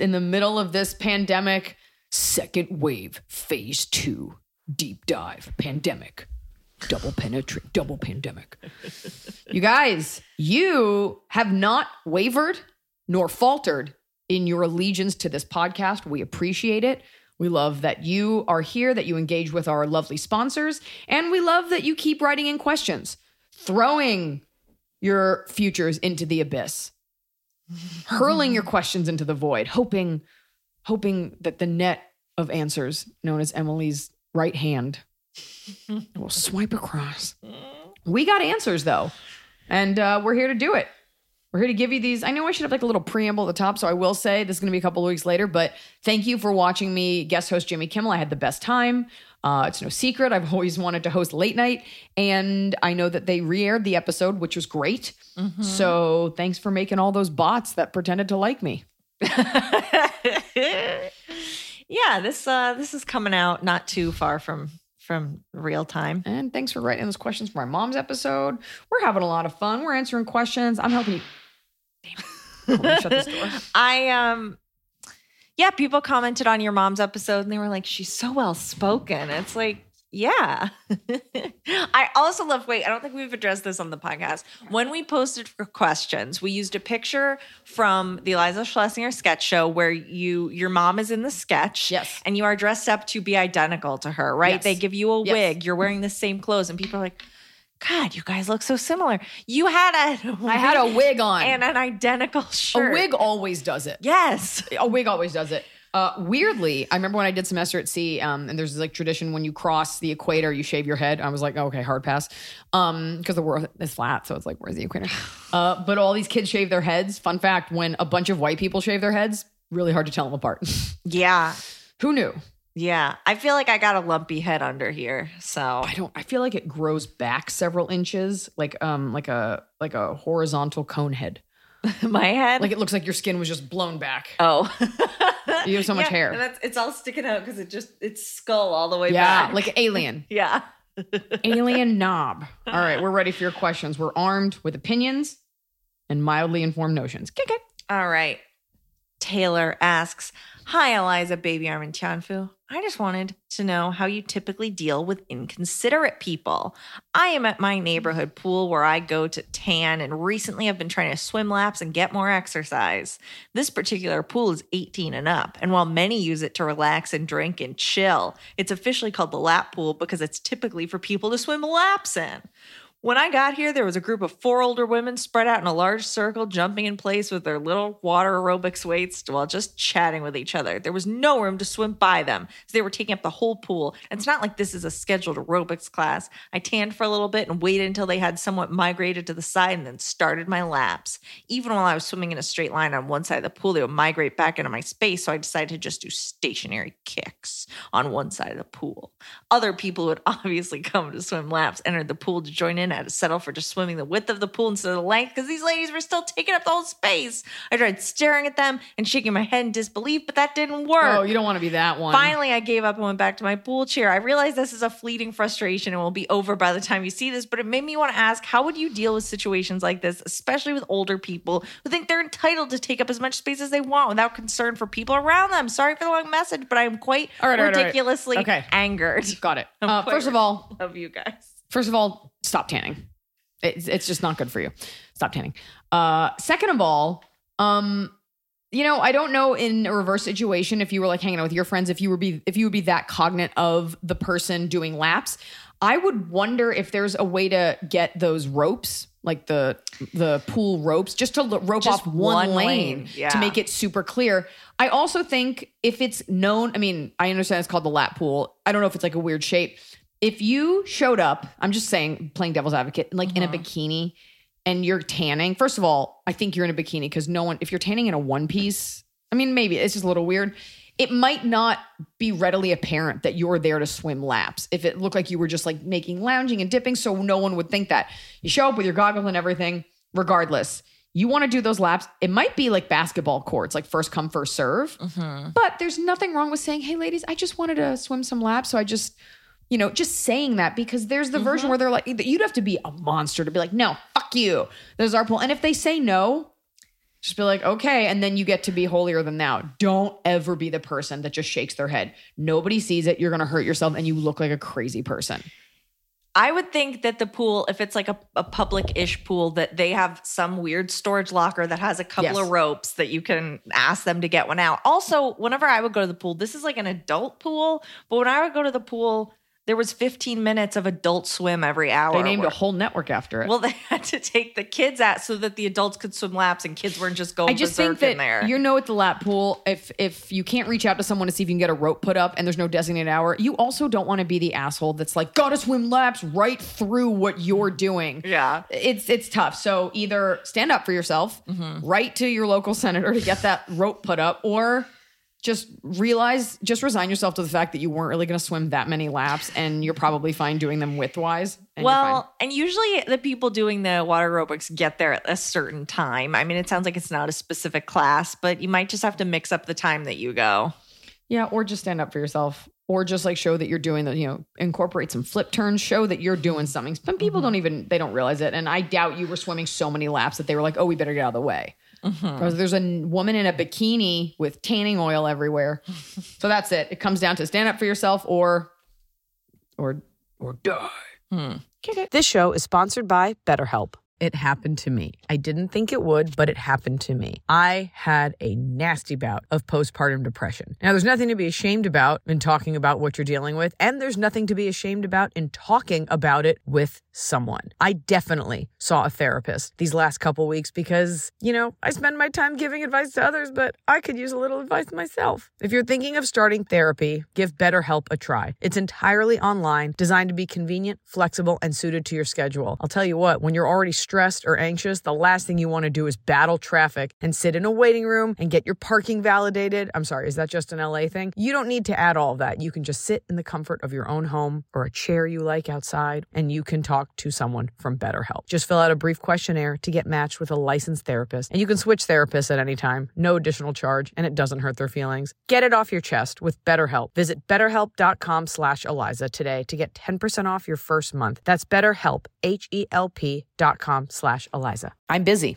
in the middle of this pandemic, second wave, phase two, deep dive, pandemic, double penetrate, double pandemic. you guys, you have not wavered nor faltered in your allegiance to this podcast. We appreciate it. We love that you are here, that you engage with our lovely sponsors, and we love that you keep writing in questions, throwing your futures into the abyss hurling your questions into the void, hoping, hoping that the net of answers, known as Emily's right hand, will swipe across. We got answers though, and uh, we're here to do it. We're here to give you these. I know I should have like a little preamble at the top, so I will say this is going to be a couple of weeks later. But thank you for watching me guest host Jimmy Kimmel. I had the best time. Uh, it's no secret. I've always wanted to host late night, and I know that they re-aired the episode, which was great. So thanks for making all those bots that pretended to like me. yeah, this uh this is coming out not too far from from real time. And thanks for writing those questions for my mom's episode. We're having a lot of fun. We're answering questions. I'm helping you. Damn it. Hold on, shut this door. I um yeah, people commented on your mom's episode and they were like, she's so well spoken. It's like, yeah. I also love, wait, I don't think we've addressed this on the podcast. When we posted for questions, we used a picture from the Eliza Schlesinger sketch show where you your mom is in the sketch. Yes. And you are dressed up to be identical to her, right? Yes. They give you a Yes. wig, you're wearing the same clothes, and people are like, God, you guys look so similar. You had a I had a wig on. and an identical shirt. a wig always does it. Yes. A wig always does it. Uh, weirdly, I remember when I did semester at sea, um, and there's this like tradition when you cross the equator, you shave your head. I was like, oh, okay, hard pass, um, because the world is flat, so it's like, where's the equator? Uh, but all these kids shave their heads. Fun fact: when a bunch of white people shave their heads, really hard to tell them apart. Yeah. Who knew? Yeah. I feel like I got a lumpy head under here. So I don't. I feel like it grows back several inches, like um, like a like a horizontal cone head. my head. Like it looks like your skin was just blown back. oh. You have so much Yeah, hair. And that's, it's all sticking out because it just, it's skull all the way yeah, back. like alien. yeah. alien knob. All right, we're ready for your questions. We're armed with opinions and mildly informed notions. Kick it. All right. Taylor asks, Hi, Eliza, baby Armin Tianfu. I just wanted to know how you typically deal with inconsiderate people. I am at my neighborhood pool where I go to tan, and recently I've been trying to swim laps and get more exercise. This particular pool is 18 and up, and while many use it to relax and drink and chill, it's officially called the lap pool because it's typically for people to swim laps in. When I got here, there was a group of four older women spread out in a large circle, jumping in place with their little water aerobics weights while just chatting with each other. There was no room to swim by them, so they were taking up the whole pool. It's not like this is a scheduled aerobics class. I tanned for a little bit and waited until they had somewhat migrated to the side and then started my laps. Even while I was swimming in a straight line on one side of the pool, they would migrate back into my space, so I decided to just do stationary kicks on one side of the pool. Other people would obviously come to swim laps entered the pool to join in, in. I had to settle for just swimming the width of the pool instead of the length because these ladies were still taking up the whole space. I tried staring at them and shaking my head in disbelief, but that didn't work. Oh, you don't want to be that one. Finally, I gave up and went back to my pool chair. I realize this is a fleeting frustration and will be over by the time you see this, but it made me want to ask how would you deal with situations like this, especially with older people who think they're entitled to take up as much space as they want without concern for people around them? Sorry for the long message, but I'm quite right, right, right. ridiculously Okay. angered. Got it. Uh, first of all, Love you guys. First of all, stop tanning. It's, it's just not good for you. Stop tanning. Uh, second of all, um, you know, I don't know in a reverse situation if you were like hanging out with your friends, if you would be if you would be that cognate of the person doing laps. I would wonder if there's a way to get those ropes, like the the pool ropes, just to rope Just off one, one lane, lane, yeah. to make it super clear. I also think if it's known, I mean, I understand it's called the lap pool. I don't know if it's like a weird shape. If you showed up, I'm just saying, playing devil's advocate, like in a uh-huh. bikini and you're tanning, first of all, I think you're in a bikini because no one, if you're tanning in a one piece, I mean, maybe it's just a little weird. It might not be readily apparent that you're there to swim laps if it looked like you were just like making lounging and dipping, so no one would think that. You show up with your goggles and everything, regardless. You want to do those laps. It might be like basketball courts, like first come, first serve. Mm-hmm. But there's nothing wrong with saying, hey, ladies, I just wanted to swim some laps. So I just, you know, just saying that because there's the version mm-hmm. where they're like, you'd have to be a monster to be like, no, fuck you. There's our pool. And if they say no, just be like, okay. And then you get to be holier than thou. Don't ever be the person that just shakes their head. Nobody sees it. You're going to hurt yourself and you look like a crazy person. I would think that the pool, if it's like a, a public ish pool, that they have some weird storage locker that has a couple Yes. of ropes that you can ask them to get one out. Also, whenever I would go to the pool, this is like an adult pool, but when I would go to the pool, there was 15 minutes of adult swim every hour. They named a whole network after it. Well, they had to take the kids out so that the adults could swim laps and kids weren't just going I just think in there. that you know at the lap pool, if if you can't reach out to someone to see if you can get a rope put up and there's no designated hour, you also don't want to be the asshole that's like, gotta swim laps right through what you're doing. Yeah. It's it's tough. So either stand up for yourself, Mm-hmm. write to your local senator to get that rope put up, or just realize, just resign yourself to the fact that you weren't really going to swim that many laps, and you're probably fine doing them widthwise. and. Well, and usually the people doing the water aerobics get there at a certain time. I mean, it sounds like it's not a specific class, but you might just have to mix up the time that you go. Yeah, or just stand up for yourself, or just like show that you're doing the, you know, incorporate some flip turns, show that you're doing something. Some people mm-hmm. don't even they don't realize it, and I doubt you were swimming so many laps that they were like, oh, we better get out of the way. Mm-hmm. Because there's a woman in a bikini with tanning oil everywhere. so that's it. It comes down to stand up for yourself, or, or, or die. Hmm. This show is sponsored by BetterHelp. It happened to me. I didn't think it would, but it happened to me. I had a nasty bout of postpartum depression. Now, there's nothing to be ashamed about in talking about what you're dealing with, and there's nothing to be ashamed about in talking about it with someone. I definitely saw a therapist these last couple weeks because, you know, I spend my time giving advice to others, but I could use a little advice myself. If you're thinking of starting therapy, give BetterHelp a try. It's entirely online, designed to be convenient, flexible, and suited to your schedule. I'll tell you what, when you're already stressed or anxious, the last thing you want to do is battle traffic and sit in a waiting room and get your parking validated. I'm sorry, is that just an LA thing? You don't need to add all of that. You can just sit in the comfort of your own home or a chair you like outside, and you can talk to someone from BetterHelp. Just fill out a brief questionnaire to get matched with a licensed therapist, and you can switch therapists at any time, no additional charge, and it doesn't hurt their feelings. Get it off your chest with BetterHelp. Visit betterhelp.com slash Eliza today to get 10% off your first month. That's BetterHelp, H-E-L-P dot com slash Eliza. I'm busy,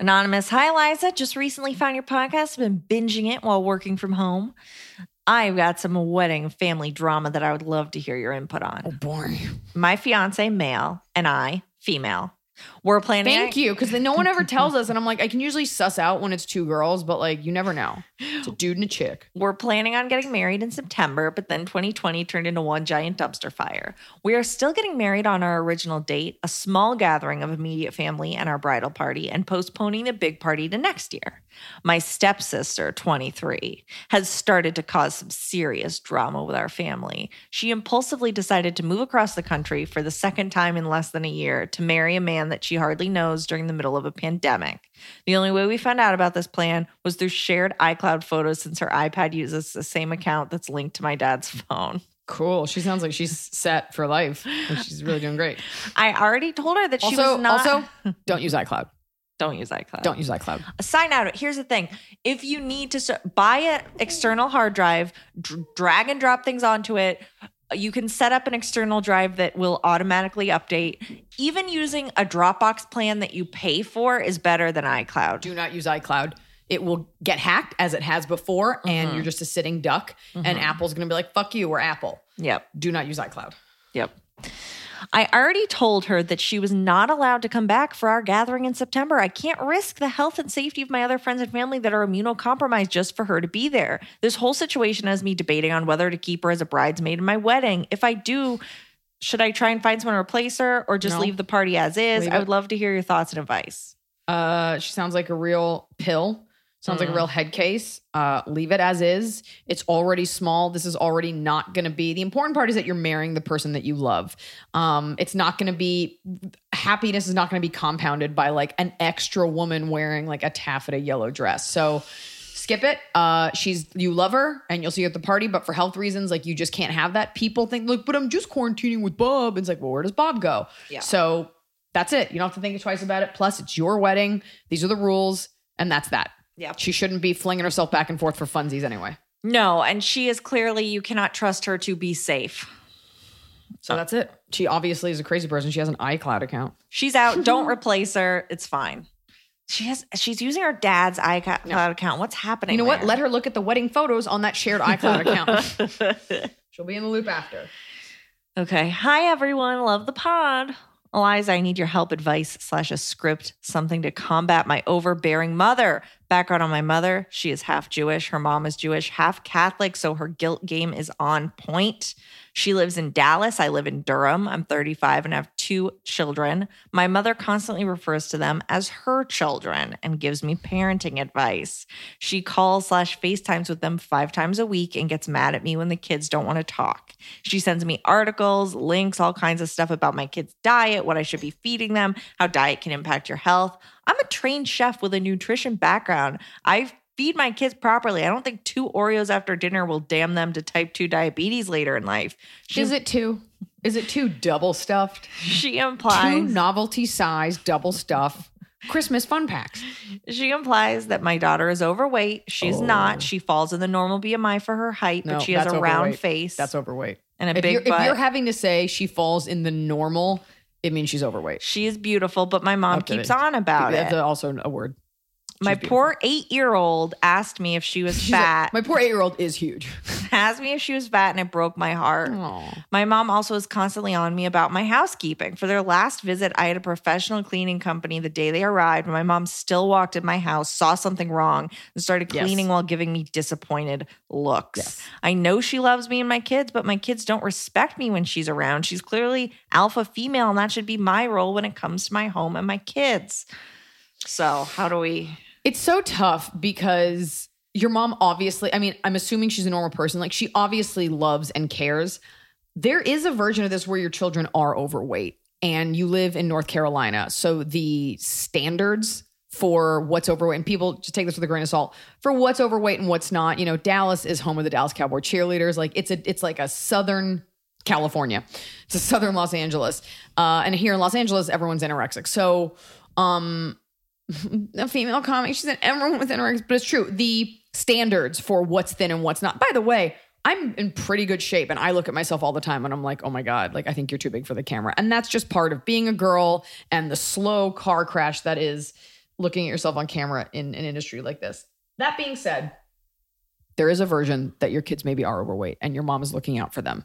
Anonymous, hi Eliza. Just recently found your podcast. I've Been binging it while working from home. I've got some wedding family drama that I would love to hear your input on. Oh Boy. My fiance, male, and I, female. We're planning. Thank you, because no one ever tells us, and I'm like, I can usually suss out when it's two girls, but like, you never know. It's a dude and a chick. We're planning on getting married in September, but then 2020 turned into one giant dumpster fire. We are still getting married on our original date, a small gathering of immediate family and our bridal party, and postponing the big party to next year. My stepsister, 23, has started to cause some serious drama with our family. She impulsively decided to move across the country for the second time in less than a year to marry a man that she hardly knows during the middle of a pandemic. The only way we found out about this plan was through shared iCloud photos since her iPad uses the same account that's linked to my dad's phone. Cool. She sounds like she's set for life. And she's really doing great. I already told her that she was not. also, don't use iCloud. don't use iCloud. Don't use iCloud. Sign out. Here's the thing: if you need to buy an external hard drive, dr- drag and drop things onto it. You can set up an external drive that will automatically update. Even using a Dropbox plan that you pay for is better than iCloud. Do not use iCloud. It will get hacked as it has before, and mm-hmm. you're just a sitting duck. And mm-hmm. Apple's going to be like, fuck you, we're Apple. Yep. Do not use iCloud. Yep. I already told her that she was not allowed to come back for our gathering in September. I can't risk the health and safety of my other friends and family that are immunocompromised just for her to be there. This whole situation has me debating on whether to keep her as a bridesmaid in my wedding. If I do, should I try and find someone to replace her or just No. leave the party as is? Leave I it. would love to hear your thoughts and advice. Uh, she sounds like a real pill. Sounds like a real head case. Uh, leave it as is. It's already small. This is already not going to be. The important part is that you're marrying the person that you love. Um, it's not going to be happiness is not going to be compounded by like an extra woman wearing like a taffeta yellow dress. So skip it. Uh, she's you love her and you'll see her at the party, but for health reasons, like you just can't have that. People think like, but I'm just quarantining with Bob. And it's like, well, where does Bob go? Yeah. So that's it. You don't have to think twice about it. Plus, it's your wedding. These are the rules, and that's that. Yeah. She shouldn't be flinging herself back and forth for funsies anyway. No, and she is clearly, you cannot trust her to be safe. So that's it. She obviously is a crazy person. She has an iCloud account. She's out. Don't replace her. It's fine. She has. She's using her dad's iCloud account. What's happening? You know what? Let her look at the wedding photos on that shared iCloud account. She'll be in the loop after. Okay. Hi, everyone. Love the pod. Eliza, I need your help, advice, slash a script, something to combat my overbearing mother. Background on my mother she is half Jewish. Her mom is Jewish, half Catholic, so her guilt game is on point. She lives in Dallas. I live in Durham. I'm 35 and have two children. My mother constantly refers to them as her children and gives me parenting advice. She calls slash FaceTimes with them five times a week and gets mad at me when the kids don't want to talk. She sends me articles, links, all kinds of stuff about my kids' diet, what I should be feeding them, how diet can impact your health. I'm a trained chef with a nutrition background. I feed my kids properly. I don't think two Oreos after dinner will damn them to type 2 diabetes later in life. She, Is it two? Is it two double stuffed? she implies Two novelty size double stuff Christmas fun packs. She implies that my daughter is overweight. She's Oh. not. She falls in the normal BMI for her height, No, but she has a that's round overweight. face That's overweight. and a If big you're, butt. if you're having to say she falls in the normal, it means she's overweight. she is beautiful, but my mom I'm keeps on about That's it. also a word. My poor eight-year-old asked me if she was She's like, fat. my poor eight year old is huge. asked me if she was fat, and it broke my heart. Aw. My mom also is constantly on me about my housekeeping. For their last visit, I had a professional cleaning company the day they arrived. My mom still walked in my house, saw something wrong, and started Yes. cleaning while giving me disappointed looks. Yes. I know she loves me and my kids, but my kids don't respect me when she's around. She's clearly alpha female, and that should be my role when it comes to my home and my kids. So, how do we? It's so tough because your mom obviously, I mean, I'm assuming she's a normal person. Like she obviously loves and cares. There is a version of this where your children are overweight and you live in North Carolina. So the standards for what's overweight, and people just take this with a grain of salt for what's overweight and what's not. You know, Dallas is home of the Dallas Cowboy cheerleaders. Like it's a, it's like a Southern California. It's a Southern Los Angeles. Uh, and here in Los Angeles, everyone's anorexic. So, um, a female comic. She said everyone with anorexia, but it's true. The standards for what's thin and what's not. By the way, I'm in pretty good shape and I look at myself all the time and I'm like, oh my God, like I think you're too big for the camera. And that's just part of being a girl and the slow car crash that is looking at yourself on camera in an industry like this. That being said, there is a version that your kids maybe are overweight and your mom is looking out for them.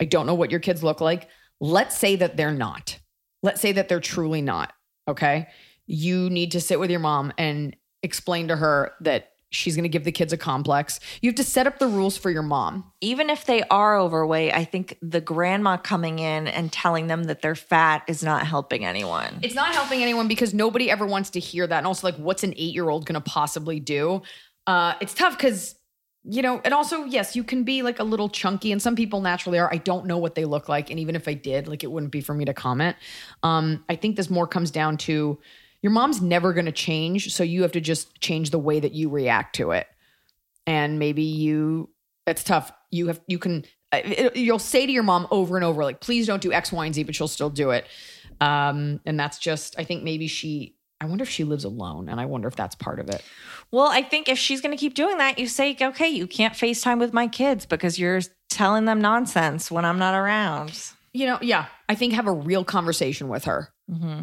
I don't know what your kids look like. Let's say that they're not. Let's say that they're truly not. Okay. You need to sit with your mom and explain to her that she's going to give the kids a complex. You have to set up the rules for your mom. Even if they are overweight, I think the grandma coming in and telling them that they're fat is not helping anyone. It's not helping anyone because nobody ever wants to hear that. And also, like, what's an eight year old going to possibly do? Uh, it's tough because, you know, and also, yes, you can be like a little chunky, and some people naturally are. I don't know what they look like. And even if I did, like, it wouldn't be for me to comment. Um, I think this more comes down to your mom's never going to change. So you have to just change the way that you react to it. And maybe you, it's tough. You have, you can, uh, it, you'll say to your mom over and over, like, please don't do X, Y, and Z, but she'll still do it. Um, and that's just, I think maybe she, I wonder if she lives alone. And I wonder if that's part of it. Well, I think if she's going to keep doing that, you say, okay, you can't FaceTime with my kids because you're telling them nonsense when I'm not around. You know, yeah, I think have a real conversation with her.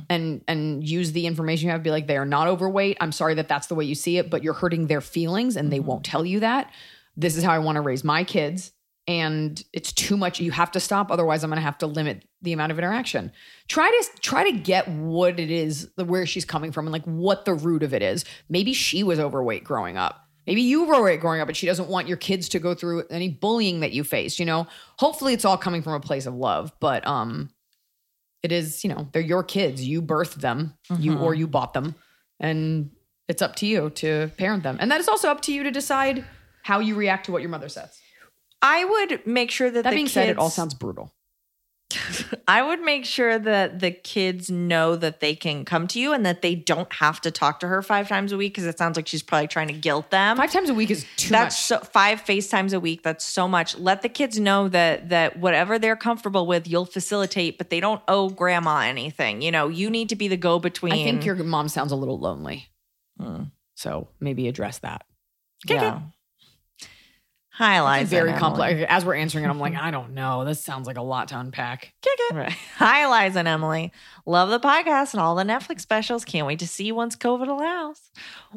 And and use the information you have. Be like, they are not overweight. I'm sorry that that's the way you see it, but you're hurting their feelings, and they won't tell you that. This is how I want to raise my kids, and it's too much. You have to stop, otherwise, I'm going to have to limit the amount of interaction. Try to try to get what it is, the where she's coming from, and like what the root of it is. Maybe she was overweight growing up. Maybe you were overweight growing up, but she doesn't want your kids to go through any bullying that you faced. You know, hopefully, it's all coming from a place of love, but um it is you know they're your kids. You birthed them. You mm-hmm. or you bought them. And it's up to you to parent them. And that is also up to you to decide how you react to what your mother says. I would make sure that, that being kids, said it all sounds brutal I would make sure that the kids know that they can come to you and that they don't have to talk to her five times a week because it sounds like she's probably trying to guilt them. five times a week is too that's much so five FaceTimes a week. That's so much. Let the kids know that that whatever they're comfortable with, you'll facilitate, but they don't owe grandma anything. You know, you need to be the go between. i think your mom sounds a little lonely hmm. so maybe address that yeah. Hi, Liza. It's very complex as we're answering it i'm like i don't know this sounds like a lot to unpack Kick it. Right. Hi, Liza and Emily. Love the podcast and all the Netflix specials. Can't wait to see you once COVID allows.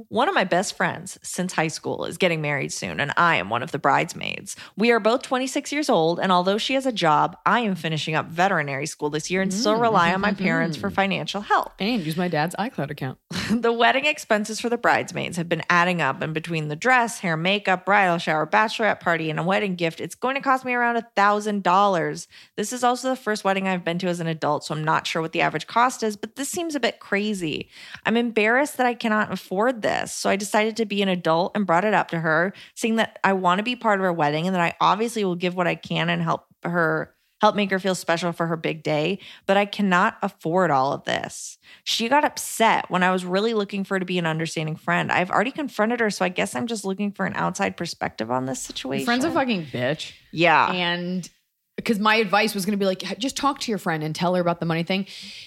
One of my best friends since high school is getting married soon, and I am one of the bridesmaids. We are both 26 years old, and although she has a job, I am finishing up veterinary school this year and still mm. rely on my parents for financial help. and use my dad's icloud account the wedding expenses for the bridesmaids have been adding up, and between the dress, hair, makeup, bridal shower, bachelorette party, and a wedding gift, it's going to cost me around a thousand dollars. This is also the first wedding I've been to as an adult, so I'm not sure what the average cost is, but this seems a bit crazy. I'm embarrassed that I cannot afford this, so I decided to be an adult and brought it up to her, saying that I want to be part of her wedding and that I obviously will give what I can and help her help make her feel special for her big day, but I cannot afford all of this. She got upset when I was really looking for her to be an understanding friend. I've already confronted her, so I guess I'm just looking for an outside perspective on this situation. friend's a fucking bitch yeah. and because my advice was going to be like just talk to your friend and tell her about the money thing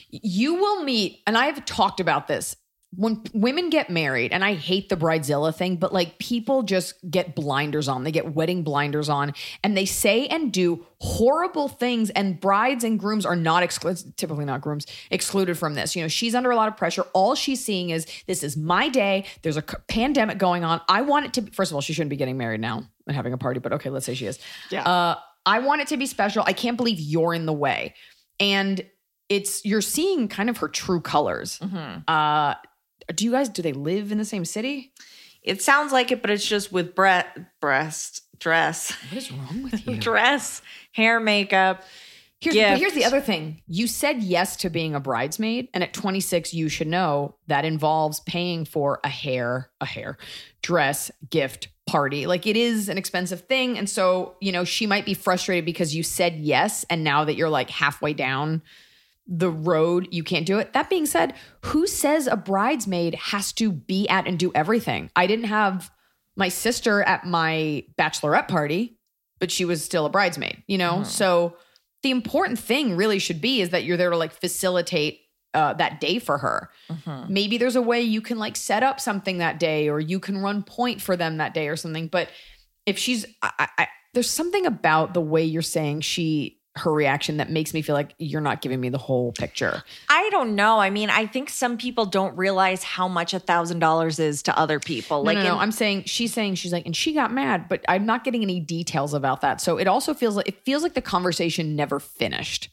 you will meet and i've talked about this when women get married, and I hate the bridezilla thing, but like people just get blinders on. They get wedding blinders on, and they say and do horrible things. And brides and grooms are not excluded, typically not grooms, excluded from this. You know, she's under a lot of pressure. All she's seeing is this is my day. There's a pandemic going on. I want it to be, first of all, she shouldn't be getting married now and having a party, but okay, let's say she is. Yeah. Uh, I want it to be special. I can't believe you're in the way. And it's, you're seeing kind of her true colors. Uh, do you guys do they live in the same city? It sounds like it, but it's just with bre- breast, dress, What is wrong with you? dress, hair, makeup. Here's, but here's the other thing. You said yes to being a bridesmaid, and at 26, you should know that involves paying for a hair, a hair, dress, gift, party. Like it is an expensive thing. And so, you know, she might be frustrated because you said yes, and now that you're like halfway down the road, you can't do it. That being said, who says a bridesmaid has to be at and do everything? I didn't have my sister at my bachelorette party, but she was still a bridesmaid, you know? Mm-hmm. So the important thing really should be is that you're there to like facilitate uh, that day for her. Maybe there's a way you can like set up something that day or you can run point for them that day or something. But if she's, I, I, there's something about the way you're saying she, her reaction that makes me feel like you're not giving me the whole picture. I don't know. I mean, I think some people don't realize how much a thousand dollars is to other people. Like, no, no, I'm saying she's saying she's like, and she got mad, but I'm not getting any details about that. So it also feels like it feels like the conversation never finished.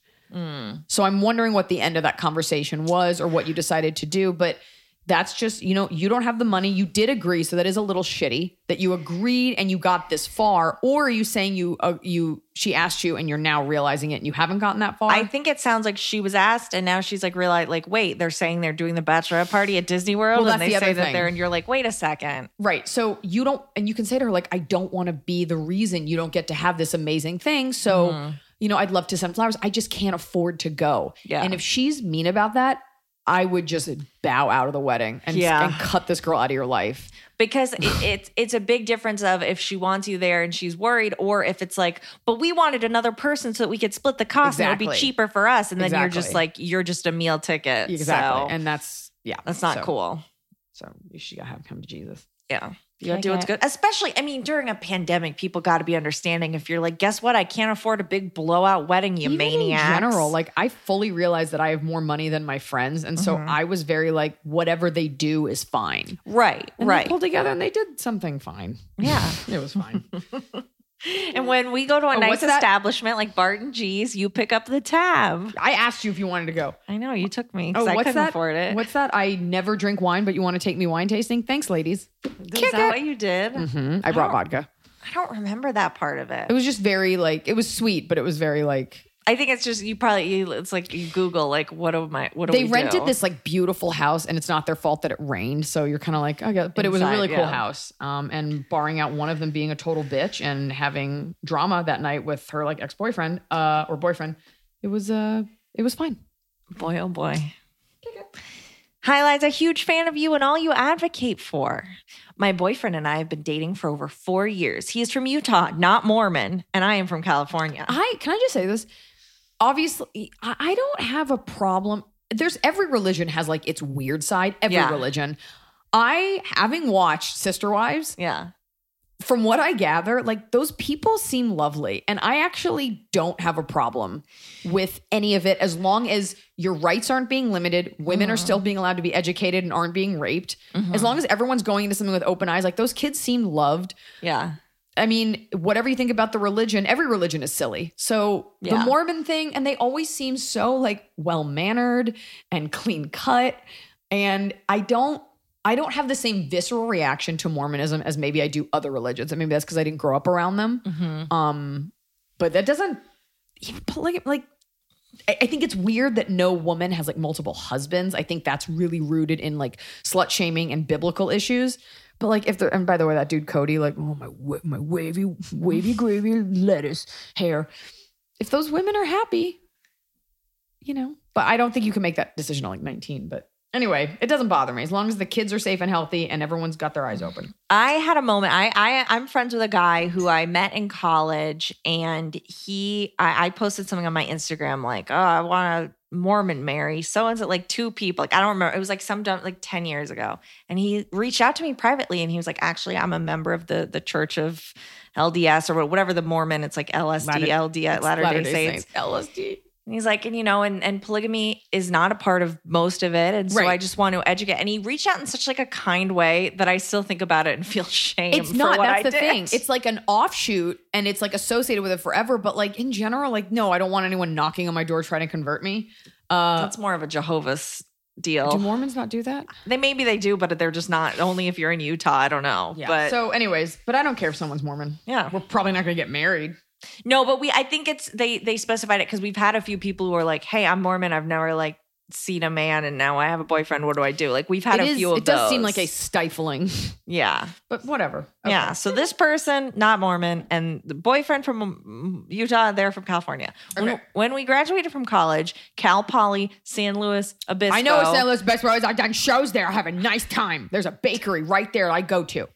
So I'm wondering what the end of that conversation was or what you decided to do. But that's just, you know, you don't have the money. You did agree, so that is a little shitty that you agreed and you got this far. Or are you saying you uh, you she asked you and you're now realizing it and you haven't gotten that far? I think it sounds like she was asked, and now she's like realized, like, wait, they're saying they're doing the bachelorette party at Disney World, Well, and they the say that they're, and you're like, wait a second. Right. So you don't, and you can say to her, like, I don't want to be the reason you don't get to have this amazing thing. So, you know, I'd love to send flowers. I just can't afford to go. Yeah. And if she's mean about that, I would just bow out of the wedding and, Yeah. and cut this girl out of your life. because it, it's it's a big difference of if she wants you there and she's worried, or if it's like, but we wanted another person so that we could split the cost and it would be cheaper for us, and then you're just like you're just a meal ticket. Exactly. So and that's, yeah. that's not So- cool. So you should have come to Jesus. Yeah. You gotta do what's good. Especially, I mean, during a pandemic, people gotta be understanding if you're like, guess what? I can't afford a big blowout wedding, you Even maniacs. In general, like I fully realize that I have more money than my friends. And so mm-hmm. I was very like, whatever they do is fine. right, And right. they pulled together and they did something fine. yeah. It was fine. And when we go to a Oh, nice establishment like Barton G's, you pick up the tab. I asked you if you wanted to go. I know you took me Oh, I what's couldn't that? afford it. What's that? I never drink wine, but you want to take me wine tasting? Thanks, ladies. Is that what you did? hmm I brought vodka. I don't remember that part of it. It was just very like it was sweet, but it was very like I think it's just you probably you, it's like you Google like what am I what do they we rented do? this like beautiful house, and it's not their fault that it rained. So you're kind of like, okay, but it was a Inside, really cool yeah. house. Um, and barring out one of them being a total bitch and having drama that night with her like ex boyfriend, uh, or boyfriend, it was uh, it was fine. Boy, oh boy. Highlights a huge fan of you and all you advocate for. My boyfriend and I have been dating for over four years. He is from Utah, not Mormon, and I am from California. I can I just say this? Obviously, I don't have a problem. There's every religion has like its weird side. Every Yeah. religion. I having watched Sister Wives, yeah. from what I gather, like those people seem lovely. And I actually don't have a problem with any of it as long as your rights aren't being limited, women are mm-hmm. still being allowed to be educated and aren't being raped. As mm-hmm. long as everyone's going into something with open eyes, like those kids seem loved. Yeah. I mean, whatever you think about the religion, every religion is silly. So the Mormon thing, and they always seem so like well mannered and clean cut. And I don't, I don't have the same visceral reaction to Mormonism as maybe I do other religions. And maybe that's because I didn't grow up around them. Um, but that doesn't even like like. I I think it's weird that no woman has like multiple husbands. I think that's really rooted in like slut shaming and biblical issues. But like if they're and by the way, that dude Cody, like oh my my wavy wavy gravy lettuce hair. If those women are happy, you know. But I don't think you can make that decision at like 19. But Anyway, it doesn't bother me as long as the kids are safe and healthy and everyone's got their eyes open. I had a moment. I, I I'm friends with a guy who I met in college, and he I, I posted something on my Instagram like, oh, I want to Mormon Mary, so and so, like two people. Like I don't remember. It was like some dumb, like ten years ago, and he reached out to me privately, and he was like, actually, I'm a member of the the Church of LDS or whatever the Mormon. It's like LSD, Latter- LDS, Latter Day Saints. LSD. And he's like, and you know, and, and polygamy is not a part of most of it. And so Right. I just want to educate. And he reached out in such like a kind way that I still think about it and feel shame. It's not. That's I the did. thing. It's like an offshoot, and it's like associated with it forever. But like in general, like no, I don't want anyone knocking on my door trying to convert me. Uh, that's more of a Jehovah's deal. do Mormons not do that? they maybe they do, but they're just not only if you're in Utah. I don't know. Yeah. But so, anyways, but I don't care if someone's Mormon. yeah. We're probably not going to get married. No, but we I think it's they they specified it because we've had a few people who are like, Hey, I'm Mormon. I've never like seen a man and now I have a boyfriend. What do I do? Like we've had It a is- few of It does seem like a stifling, Yeah. but whatever. Yeah. So this person, not Mormon, and the boyfriend from um, Utah, they're from California. When, Okay. when we graduated from college, Cal Poly, San Luis Obispo. I know San Luis Obispo. I've done shows there. I have a nice time. There's a bakery right there I go to.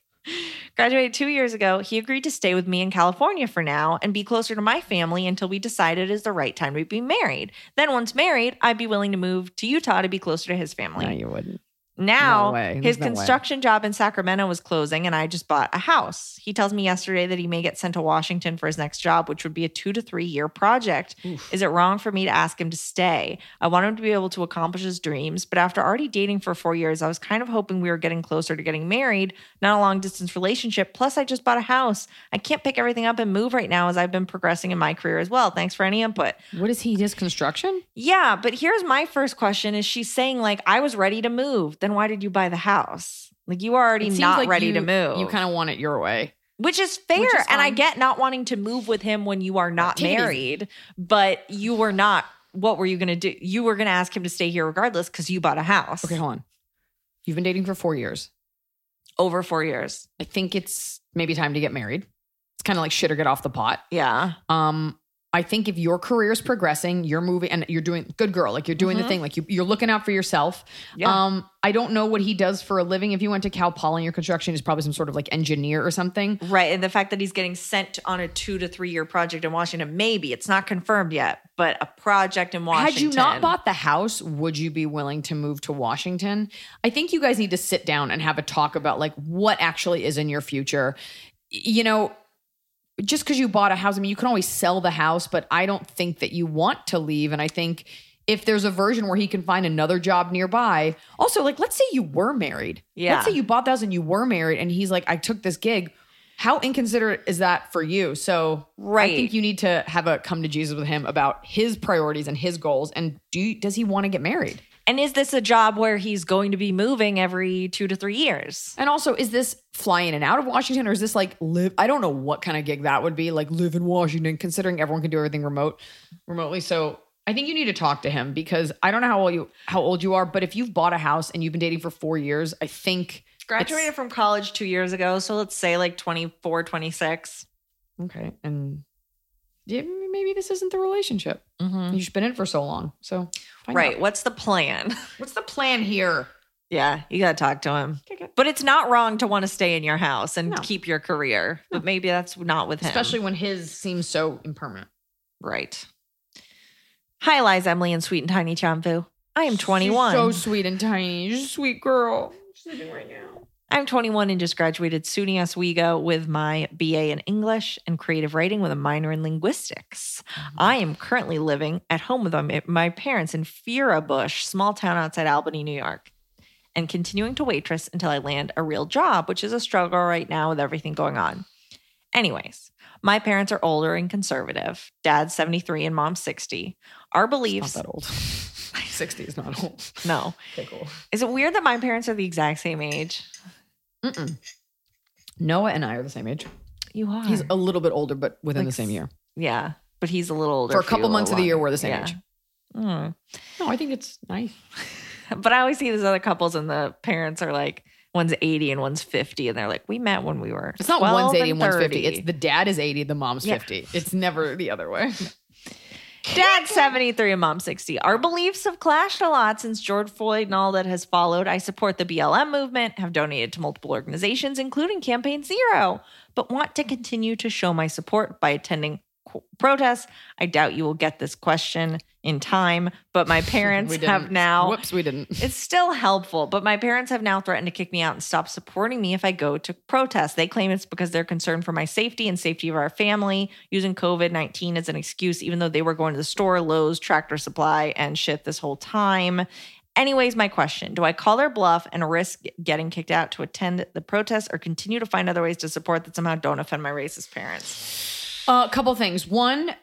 Graduated two years ago. He agreed to stay with me in California for now and be closer to my family until we decided is the right time to be married. Then, once married, I'd be willing to move to Utah to be closer to his family. No, you wouldn't. Now, No his no way. construction job in Sacramento was closing, and I just bought a house. He tells me yesterday that he may get sent to Washington for his next job, which would be a two to three year project. Is it wrong for me to ask him to stay? I want him to be able to accomplish his dreams, but after already dating for four years, I was kind of hoping we were getting closer to getting married, not a long distance relationship. Plus, I just bought a house. I can't pick everything up and move right now as I've been progressing in my career as well. Thanks for any input. What is he? Does construction? Yeah, but here's my first question is she's saying like I was ready to move. Then why did you buy the house? Like you were already not like ready you- to move. You kind of want it your way. which is fair. Which is and I get not wanting to move with him when you are not married, but you were not what were you going to do? You were going to ask him to stay here regardless cuz you bought a house. Okay, hold on. You've been dating for four years. Over 4 years. I think it's maybe time to get married. It's kind of like shit or get off the pot. Yeah. Um, I think if your career is progressing, you're moving and you're doing good girl, like you're doing the thing, like you, you're looking out for yourself. Mm-hmm. Yeah. Um, I don't know what he does for a living. If you went to Cal Poly and your construction is probably some sort of like engineer or something. Right, and the fact that he's getting sent on a 2 to 3 year project in Washington, maybe it's not confirmed yet, but a project in Washington. Had you not bought the house, would you be willing to move to Washington? I think you guys need to sit down and have a talk about like what actually is in your future. You know, just because you bought a house, I mean, you can always sell the house, but I don't think that you want to leave. And I think if there's a version where he can find another job nearby, also, like, let's say you were married. Yeah. Let's say you bought the house and you were married, and he's like, I took this gig. How inconsiderate is that for you? So, Right. I think you need to have a come to Jesus with him about his priorities and his goals. And do you, does he want to get married? And is this a job where he's going to be moving every 2 to 3 years? And also, is this fly in and out of Washington, or is this like live? I don't know what kind of gig that would be, like live in Washington, considering everyone can do everything remote, remotely. So I think you need to talk to him because I don't know how old you how old you are, but if you've bought a house and you've been dating for four years, I think Graduated from college 2 years ago, so let's say like 24, 26. okay, and yeah, maybe this isn't the relationship. Mm-hmm. You've been in for so long, so Right, out. what's the plan? What's the plan here? yeah, you got to talk to him. Okay. But it's not wrong to want to stay in your house and No. keep your career. But maybe that's not with him. Especially when his seems so impermanent. right. Hi, Liza, Emily, and sweet and tiny Chamfu. I am 21. She's so sweet and tiny. She's a sweet girl. She's sleeping right now. I'm 21 and just graduated SUNY Oswego with my BA in English and creative writing with a minor in linguistics. Mm-hmm. I am currently living at home with my, parents in Feura Bush, small town outside Albany, New York, and continuing to waitress until I land a real job, which is a struggle right now with everything going on. Anyways, my parents are older and conservative. Dad's 73 and mom's 60. Our beliefs Not that old. 60 is not old. no. Okay, cool. Is it weird that my parents are the exact same age? Mm-mm. Noah and I are the same age. You are. He's a little bit older, but within Like the same year. Yeah, but he's a little older. For a couple months of the year, we're the same Yeah. age. Mm. No, I think it's nice. But I always see these other couples, and the parents are like, one's 80 and one's 50, and they're like, we met when we were. It's not one's 80 and one's 50. It's the dad is 80, the mom's Yeah. 50. It's never the other way. Dad 73 and mom 60. Our beliefs have clashed a lot since George Floyd and all that has followed. I support the BLM movement, have donated to multiple organizations, including Campaign Zero, but want to continue to show my support by attending protests. I doubt you will get this question in time, but my parents have now. Whoops, we didn't. It's still helpful, but my parents have now threatened to kick me out and stop supporting me if I go to protests. They claim it's because they're concerned for my safety and safety of our family, using COVID 19 as an excuse, even though they were going to the store, Lowe's, Tractor Supply, and shit this whole time. Anyways, my question Do I call their bluff and risk getting kicked out to attend the protests or continue to find other ways to support that somehow don't offend my racist parents? A couple things. One,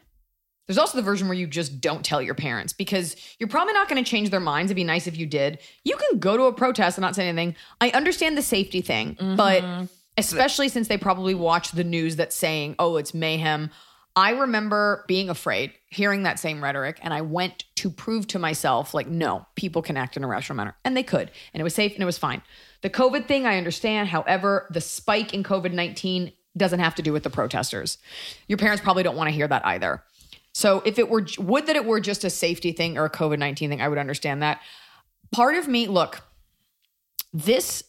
there's also the version where you just don't tell your parents because you're probably not going to change their minds. It'd be nice if you did. You can go to a protest and not say anything. I understand the safety thing, but mm-hmm. especially since they probably watch the news that's saying, oh, it's mayhem. I remember being afraid, hearing that same rhetoric, and I went to prove to myself, like, no, people can act in a rational manner. And they could. And it was safe and it was fine. The COVID thing, I understand. However, the spike in COVID 19 doesn't have to do with the protesters. Your parents probably don't want to hear that either. So if it were, would that it were just a safety thing or a COVID 19 thing, I would understand that. Part of me, look, this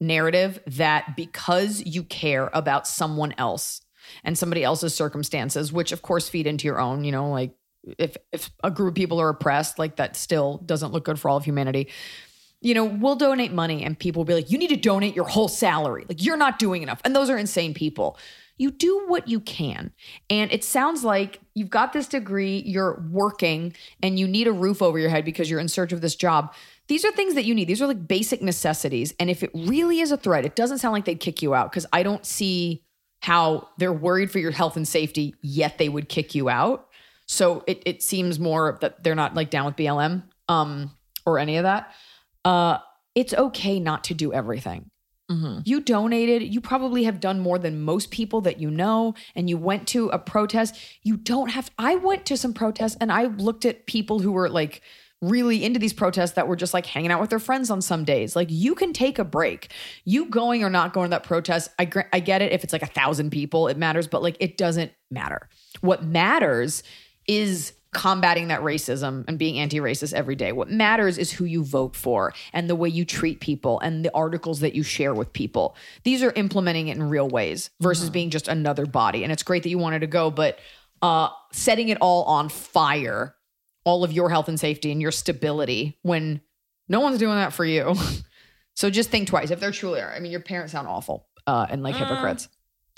narrative that because you care about someone else and somebody else's circumstances, which of course feed into your own, you know, like if if a group of people are oppressed, like that still doesn't look good for all of humanity. You know, we'll donate money and people will be like, you need to donate your whole salary. Like you're not doing enough. And those are insane people. You do what you can. And it sounds like you've got this degree, you're working, and you need a roof over your head because you're in search of this job. These are things that you need. These are like basic necessities. And if it really is a threat, it doesn't sound like they'd kick you out because I don't see how they're worried for your health and safety, yet they would kick you out. So it, it seems more that they're not like down with BLM um, or any of that. Uh, it's okay not to do everything. You donated, you probably have done more than most people that you know, and you went to a protest. You don't have, I went to some protests and I looked at people who were like, really into these protests that were just like hanging out with their friends on some days. Like you can take a break. You going or not going to that protest, I gr- I get it if it's like a thousand people, it matters, but like it doesn't matter. What matters is combating that racism and being anti-racist every day. What matters is who you vote for and the way you treat people and the articles that you share with people. These are implementing it in real ways versus being just another body. And it's great that you wanted to go, but uh setting it all on fire all of your health and safety and your stability when no one's doing that for you. so just think twice if they're truly are. I mean, your parents sound awful uh, and like hypocrites.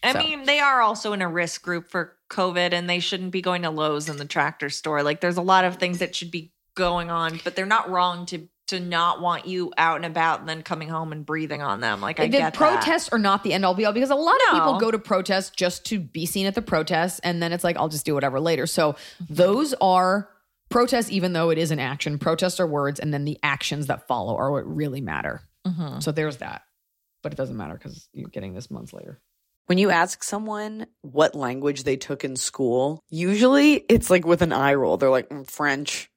I So- mean, they are also in a risk group for COVID and they shouldn't be going to Lowe's and the tractor store. Like there's a lot of things that should be going on, but they're not wrong to to not want you out and about and then coming home and breathing on them. Like I the get that. protests are not the end all be all because a lot of people go to protests just to be seen at the protests and then it's like I'll just do whatever later. So mm-hmm. those are protests, even though it is an action. Protests are words, and then the actions that follow are what really matter. Mm-hmm. So there's that, but it doesn't matter because you're getting this months later. When you ask someone what language they took in school, usually it's like with an eye roll. They're like, "Mm, French.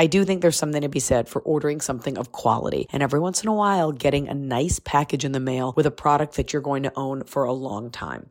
I do think there's something to be said for ordering something of quality and every once in a while getting a nice package in the mail with a product that you're going to own for a long time.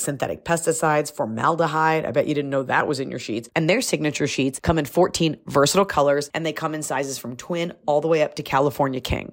synthetic pesticides, formaldehyde. I bet you didn't know that was in your sheets. And their signature sheets come in 14 versatile colors and they come in sizes from twin all the way up to California King.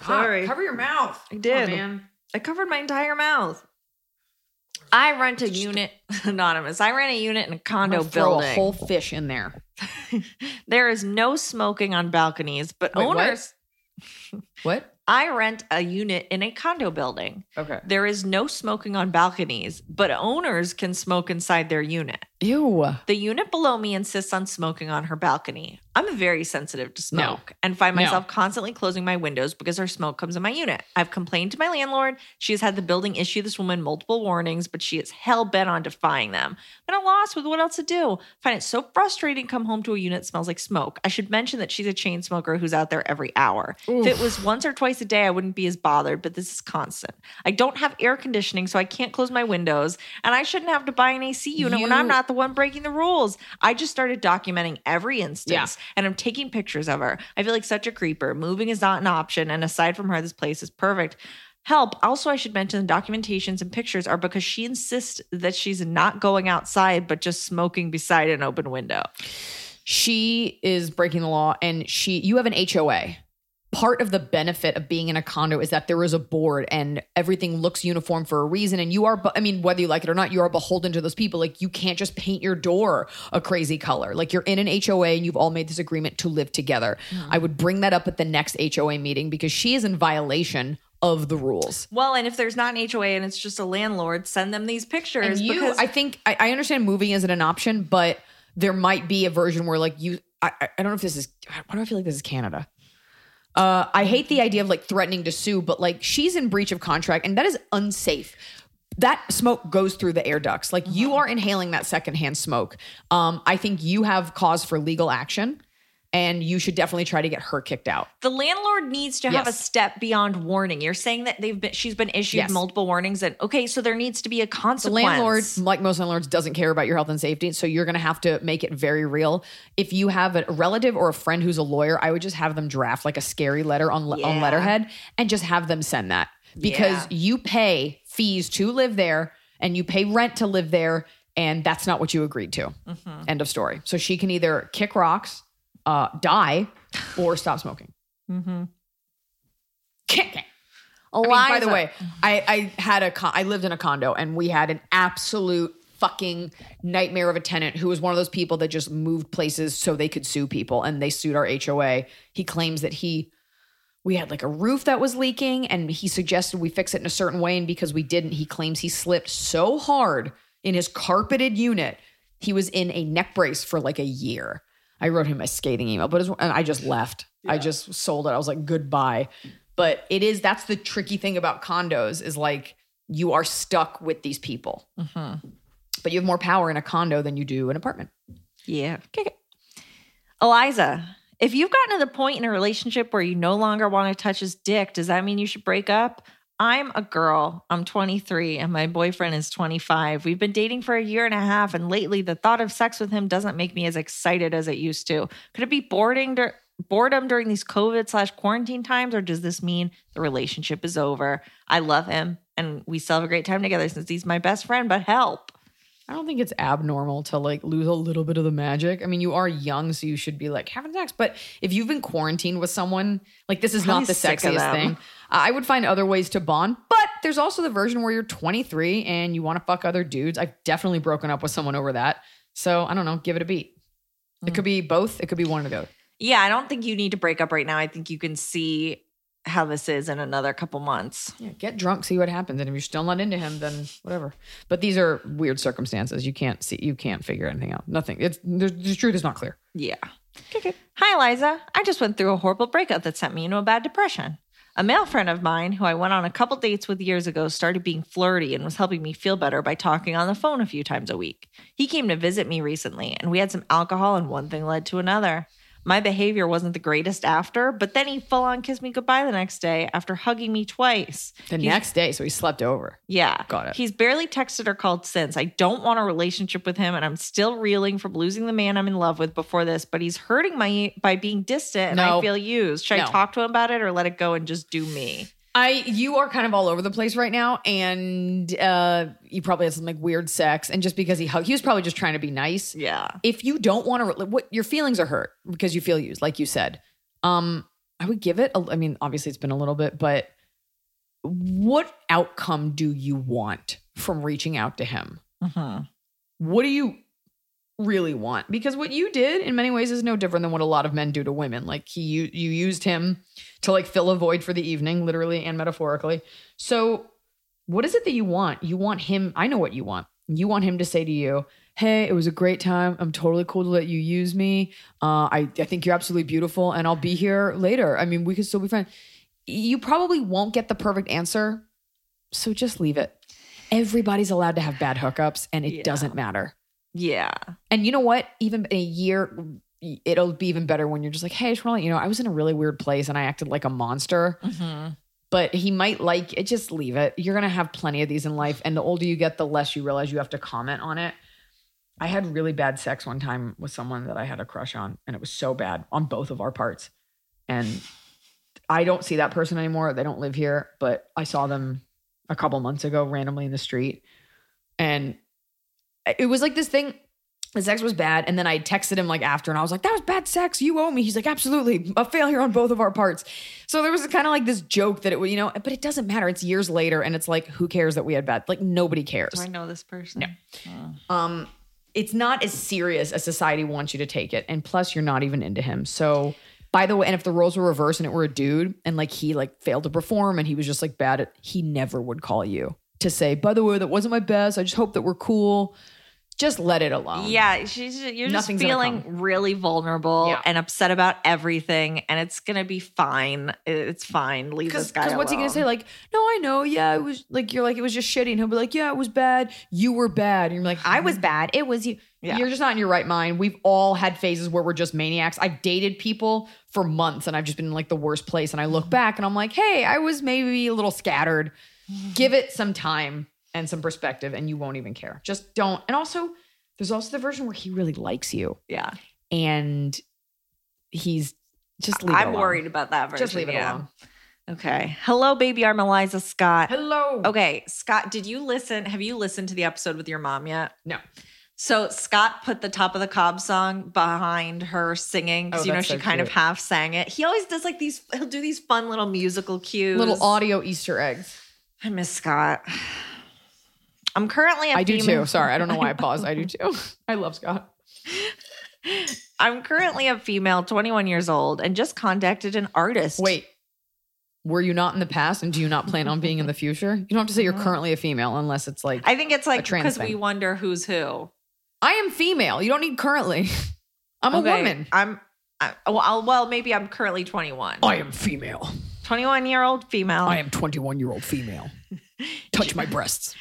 Sorry. Cover your mouth. I did. Come on, man. I covered my entire mouth. I rent a unit, anonymous. I rent a unit in a I'm condo gonna throw building. a whole fish in there. there is no smoking on balconies, but Wait, what? owners. What? I rent a unit in a condo building. Okay. There is no smoking on balconies, but owners can smoke inside their unit. Ew. The unit below me insists on smoking on her balcony. I'm very sensitive to No. smoke and find No. myself constantly closing my windows because her smoke comes in my unit. I've complained to my landlord. She has had the building issue this woman multiple warnings, but she is hell bent on defying them. I'm at a loss with what else to do. find it so frustrating to come home to a unit that smells like smoke. I should mention that she's a chain smoker who's out there every hour. If it was once or twice a day, I wouldn't be as bothered, but this is constant. I don't have air conditioning, so I can't close my windows, and I shouldn't have to buy an AC unit when I'm not the one breaking the rules. I just started documenting every instance and I'm taking pictures of her. I feel like such a creeper. Moving is not an option. And aside from her, this place is perfect. Help. Also, I should mention the documentations and pictures are because she insists that she's not going outside, but just smoking beside an open window. she is breaking the law and she you have an HOA. Part of the benefit of being in a condo is that there is a board and everything looks uniform for a reason and you are I mean whether you like it or not you are beholden to those people like you can't just paint your door a crazy color. Like you're in an HOA and you've all made this agreement to live together. Hmm. I would bring that up at the next HOA meeting because she is in violation of the rules. Well, and if there's not an HOA and it's just a landlord, send them these pictures. And you, because I think, I, I understand moving isn't an option, but there might be a version where, like, you, I, I I don't know if this is, why do I feel like this is Canada? Uh, I hate the idea of like threatening to sue, but like she's in breach of contract and that is unsafe. That smoke goes through the air ducts. Like you are inhaling that secondhand smoke. Um, I think you have cause for legal action and you should definitely try to get her kicked out. the landlord needs to have a step beyond warning. You're saying that they've been she's been issued Yes. multiple warnings and okay, so there needs to be a The consequence. landlord, like most landlords, doesn't care about your health and safety. So you're going to have to make it very real. If you have a relative or a friend who's a lawyer, I would just have them draft like a scary letter on, on letterhead and just have them send that because Yeah. you pay fees to live there and you pay rent to live there. And that's not what you agreed to. Mm-hmm. End of story. So she can either kick rocks, uh, die, or stop smoking. Kick. I mean, by the way, I, I had a con- I lived in a condo and we had an absolute fucking nightmare of a tenant who was one of those people that just moved places so they could sue people and they sued our HOA. He claims that he we had like a roof that was leaking and he suggested we fix it in a certain way and because we didn't, he claims he slipped so hard in his carpeted unit, he was in a neck brace for like a year. I wrote him a scathing email, but was, and I just left. I just sold it. I was like, goodbye. But it is that's the tricky thing about condos is like you are stuck with these people. Mm-hmm. But you have more power in a condo than you do an apartment. Yeah. Okay. Eliza, if you've gotten to the point in a relationship where you no longer want to touch his dick, does that mean you should break up? I'm a girl. I'm 23 and my boyfriend is 25. We've been dating for a year and a half, and lately the thought of sex with him doesn't make me as excited as it used to. Could it be boredom, dur- boredom during these COVID slash quarantine times, or does this mean the relationship is over? I love him and we still have a great time together since he's my best friend, but help. I don't think it's abnormal to like lose a little bit of the magic. I mean, you are young, so you should be like having sex. But if you've been quarantined with someone, like this is Probably not the sexiest thing. I would find other ways to bond. But there's also the version where you're 23 and you want to fuck other dudes. I've definitely broken up with someone over that. So I don't know, give it a beat. It mm. could be both. It could be one or the other. Yeah, I don't think you need to break up right now. I think you can see how this is in another couple months. Yeah, get drunk, see what happens, and if you're still not into him, then whatever. But these are weird circumstances. You can't see. You can't figure anything out. Nothing. It's the, the truth is not clear. Yeah. Okay. Hi, Eliza. I just went through a horrible breakup that sent me into a bad depression. A male friend of mine who I went on a couple dates with years ago started being flirty and was helping me feel better by talking on the phone a few times a week. He came to visit me recently and we had some alcohol and one thing led to another. My behavior wasn't the greatest after, but then he full on kissed me goodbye the next day after hugging me twice. The He's- next day, so he slept over. yeah. Got it. He's barely texted or called since. I don't want a relationship with him and I'm still reeling from losing the man I'm in love with before this, but he's hurting my by being distant and No. I feel used. Should I talk to him about it or let it go and just do me? I you are kind of all over the place right now, and uh, you probably had some like weird sex, and just because he hugged, he was probably just trying to be nice. Yeah. If you don't want to, what your feelings are hurt because you feel used, like you said. Um, I would give it. A, I mean, obviously it's been a little bit, but what outcome do you want from reaching out to him? Mhm. What do you really want? Because what you did in many ways is no different than what a lot of men do to women. Like he you, you used him to like fill a void for the evening, literally and metaphorically. So what is it that you want? You want him, I know what you want. You want him to say to you, Hey, it was a great time. I'm totally cool to let you use me. Uh, I, I think you're absolutely beautiful and I'll be here later. I mean, we could still be friends. You probably won't get the perfect answer. So just leave it. Everybody's allowed to have bad hookups and it Yeah. doesn't matter. Yeah. And you know what? Even in a year, it'll be even better when you're just like, hey, I just want to you know, I was in a really weird place and I acted like a monster. Mhm. But he might like it. Just leave it. You're gonna have plenty of these in life, and the older you get, the less you realize you have to comment on it. I had really bad sex one time with someone that I had a crush on, and it was so bad on both of our parts. And I don't see that person anymore. They don't live here, but I saw them a couple months ago randomly in the street. And it was like this thing. The sex was bad. And then I texted him like after and I was like, that was bad sex. You owe me. He's like, absolutely. A failure on both of our parts. So there was kind of like this joke that it would, you know, but it doesn't matter. It's years later. And it's like, who cares that we had bad? Like nobody cares. Do I know this person? Yeah. Um, it's not as serious as society wants you to take it. And plus, you're not even into him. So, by the way, and if the roles were reversed and it were a dude and like he like failed to perform and he was just like bad at, he never would call you to say, by the way, that wasn't my best. I just hope that we're cool. Just let it alone. Yeah, she's you're just Nothing's gonna feeling really vulnerable Yeah. and upset about everything, and it's gonna be fine. It's fine. Leave this guy Because what's he gonna say? Like, no, I know. Yeah, it was like you're like it was just shitty, and he'll be like, yeah, it was bad. You were bad. And you're like, I was mm-hmm. bad. It was you. Yeah. You're just not in your right mind. We've all had phases where we're just maniacs. I've dated people for months, and I've just been in like the worst place. And I look mm-hmm. back, and I'm like, hey, I was maybe a little scattered. Give it some time and some perspective, and you won't even care. Just don't. And also, there's also the version where he really likes you, Yeah, and he's just leave it I'm worried about that version. Just leave it yeah. alone. Okay. Hello, baby. I'm Eliza Scott. Hello. Okay, Scott, did you listen? Have you listened to the episode with your mom yet? No. So Scott put the top of the cob song behind her singing because Oh, you know she so kind of half sang it. He always does like these. He'll do these fun little musical cues. Little audio Easter eggs. I miss Scott. I'm currently. a I do female- too. Sorry, I don't know why I paused. I do too. I love Scott. I'm currently a female, 21 years old, and just contacted an artist. Wait, were you not in the past, and do you not plan on being in the future? You don't have to say you're mm-hmm. currently a female unless it's like I think it's like trans because we wonder who's who. I am female. You don't need currently. I'm Okay, a woman. I'm. I, well, I'll, well, maybe I'm currently 21. I am female. 21 year old female. I am 21 year old female. Touch my breasts.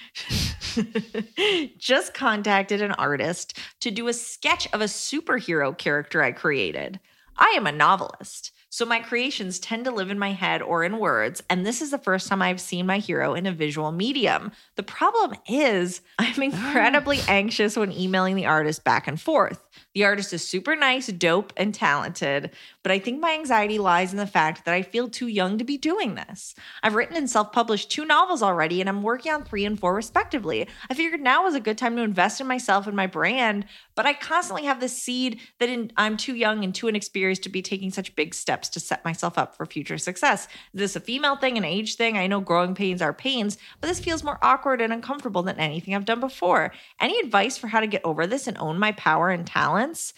just contacted an artist to do a sketch of a superhero character I created. I am a novelist, so my creations tend to live in my head or in words, and this is the first time I've seen my hero in a visual medium. The problem is, I'm ah. incredibly anxious when emailing the artist back and forth. The artist is super nice, dope, and talented, but I think my anxiety lies in the fact that I feel too young to be doing this. I've written and self published two novels already, and I'm working on three and four respectively. I figured now was a good time to invest in myself and my brand, but I constantly have this seed that in, I'm too young and too inexperienced to be taking such big steps to set myself up for future success. Is this a female thing, an age thing? I know growing pains are pains, but this feels more awkward and uncomfortable than anything I've done before. Any advice for how to get over this and own my power and talents?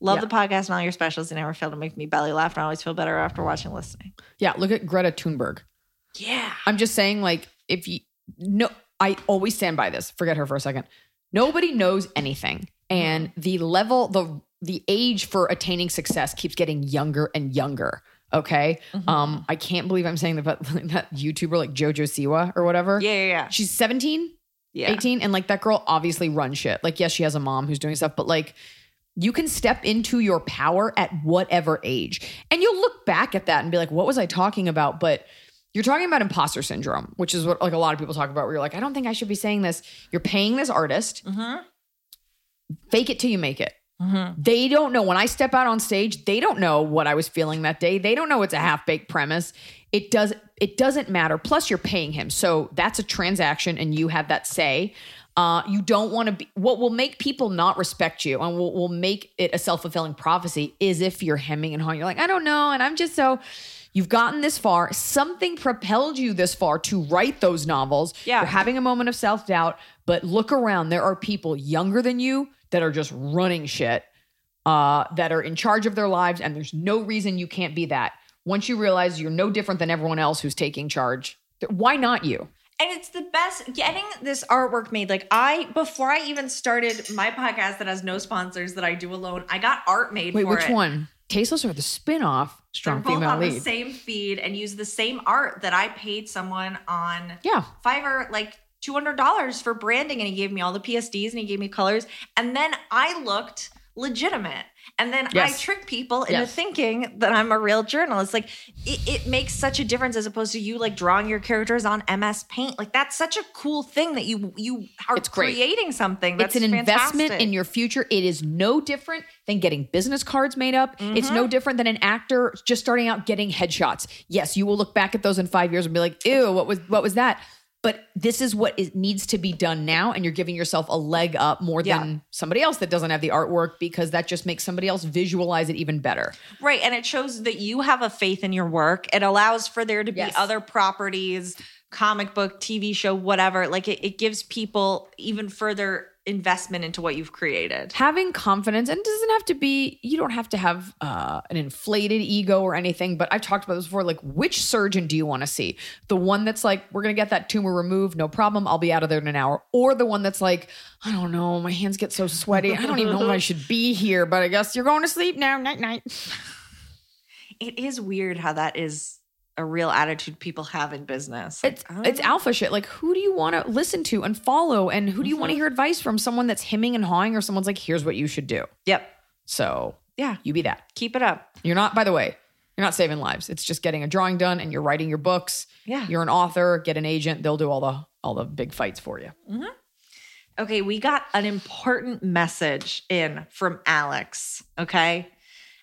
Love Yeah. the podcast and all your specials. They never fail to make me belly laugh, and I always feel better after watching and listening. Yeah, look at Greta Thunberg. Yeah. I'm just saying, like, if you no, I always stand by this. Forget her for a second. Nobody knows anything, and the level, the the age for attaining success keeps getting younger and younger. Okay, um, I can't believe I'm saying that, but that YouTuber like JoJo Siwa or whatever. Yeah, yeah, yeah. she's 17, Yeah. 18, and like that girl obviously runs shit. Like, yes, she has a mom who's doing stuff, but like. You can step into your power at whatever age. And you'll look back at that and be like, what was I talking about? But you're talking about imposter syndrome, which is what like a lot of people talk about where you're like, I don't think I should be saying this. You're paying this artist. Mm-hmm. Fake it till you make it. Mm-hmm. They don't know. When I step out on stage, they don't know what I was feeling that day. They don't know it's a half-baked premise. It does it doesn't matter. Plus you're paying him. So that's a transaction and you have that say. Uh, you don't want to be what will make people not respect you and will, will make it a self-fulfilling prophecy is if you're hemming and hawing. You're like, I don't know, and I'm just so you've gotten this far. Something propelled you this far to write those novels. Yeah. You're having a moment of self-doubt, but look around. There are people younger than you that are just running shit, uh, that are in charge of their lives, and there's no reason you can't be that. Once you realize you're no different than everyone else who's taking charge, why not you? And it's the best getting this artwork made. Like I before I even started my podcast that has no sponsors that I do alone, I got art made Wait, for which it. one? Tasteless or the spin-off They're Strong both Female on the Lead? same feed and use the same art that I paid someone on Yeah. Fiverr like two hundred dollars for branding, and he gave me all the PSDs and he gave me colors, and then I looked legitimate. And then I trick people into Yes. thinking that I'm a real journalist. Like it, it makes such a difference as opposed to you like drawing your characters on MS Paint. Like that's such a cool thing that you you are It's great. creating something. That's it's an investment in your future. It is no different than getting business cards made up. It's Mm-hmm. no different than an actor just starting out getting headshots. Yes, you will look back at those in five years and be like, "Ew, what was what was that?" But this is what is, needs to be done now, and you're giving yourself a leg up more Yeah. than somebody else that doesn't have the artwork because that just makes somebody else visualize it even better. Right. And it shows that you have a faith in your work. It allows for there to be Yes. other properties, comic book, TV show, whatever. Like it, it gives people even further investment into what you've created. having confidence and it doesn't have to be you don't have to have uh, an inflated ego or anything but i've talked about this before like which surgeon do you want to see the one that's like we're gonna get that tumor removed no problem i'll be out of there in an hour or the one that's like i don't know my hands get so sweaty i don't even know if i should be here but i guess you're going to sleep now night night It is weird how that is a real attitude people have in business. Like, it's it's know. alpha shit like who do you want to listen to and follow and who do you want to mm-hmm. hear advice from someone that's hemming and hawing or someone's like here's what you should do Yep. so Yeah. you be that Keep it up. You're not, by the way, you're not saving lives. It's just getting a drawing done and you're writing your books. Yeah. You're an author, get an agent, they'll do all the all the big fights for you. Mm-hmm. Okay, we got an important message in from Alex. Okay.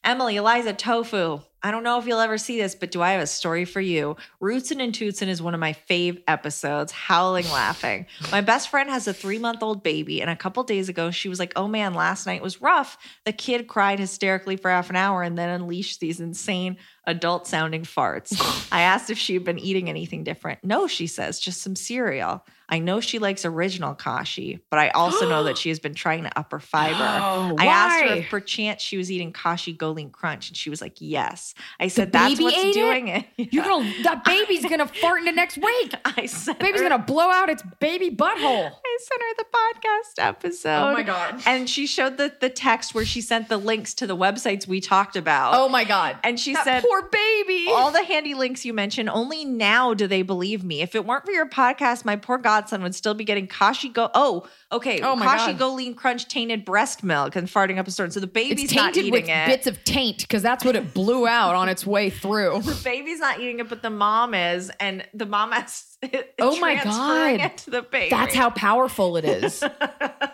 Emily, Eliza, Tofu. I don't know if you'll ever see this, but do I have a story for you? Rootsin and Tootsin is one of my fave episodes, howling laughing. My best friend has a three month old baby, and a couple days ago, she was like, Oh man, last night was rough. The kid cried hysterically for half an hour and then unleashed these insane adult sounding farts. I asked if she had been eating anything different. No, she says, just some cereal. I know she likes original kashi, but I also know that she has been trying to up her fiber. Oh, I asked her if perchance she was eating kashi GoLean Crunch, and she was like, yes. I said, that's what's doing it. You're gonna that baby's gonna fart into next week. I said, Baby's her, gonna blow out its baby butthole. I sent her the podcast episode. Oh my God. And she showed the, the text where she sent the links to the websites we talked about. Oh my god. And she That said, poor baby. all the handy links you mentioned, only now do they believe me. If it weren't for your podcast, my poor godson would still be getting Kashi Go. Oh, okay. Oh my Kashi God. Go Lean Crunch tainted breast milk and farting up a storm. So the baby's it's not tainted eating with it. bits of taint because that's what it blew out on its way through. the baby's not eating it, but the mom is, and the mom has. Oh my God. It to the baby. That's how powerful it is.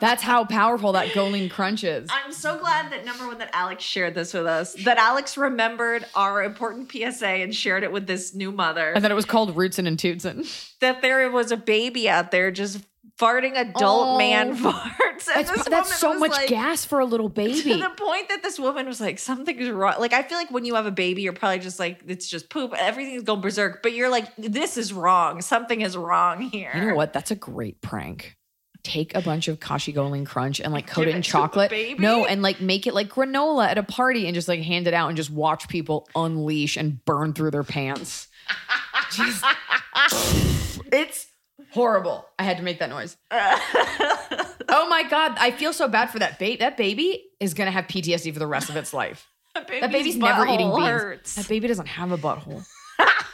That's how powerful that GoLean Crunch is. I'm so glad that number one that Alex shared this with us. That Alex remembered our important PSA and shared it with this new mother. And that it was called Rootsin' and Tootsin'. that there was a baby out there just farting adult Oh. man farts. And That's, that's so much like- gas for a little baby. To the point that this woman was like, something's wrong. Like, I feel like when you have a baby, you're probably just like, it's just poop. Everything's going berserk. But you're like, this is wrong. Something is wrong here. You know what? That's a great prank. Take a bunch of Kashi GoLean Crunch and like coat Give it in it to the chocolate. No, and like make it like granola at a party and just like hand it out and just watch people unleash and burn through their pants. Just- it's horrible. I had to make that noise. oh my god, I feel so bad for that baby. That baby is gonna have PTSD for the rest of its life. that baby's never eating beans. hurts. That baby doesn't have a butthole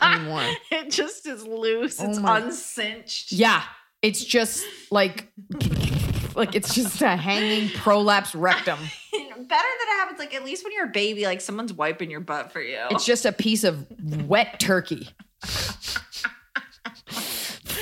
anymore. it just is loose. Oh it's my- uncinched. Yeah, it's just like like it's just a hanging prolapse rectum. Better that it happens like at least when you're a baby, like someone's wiping your butt for you. It's just a piece of wet turkey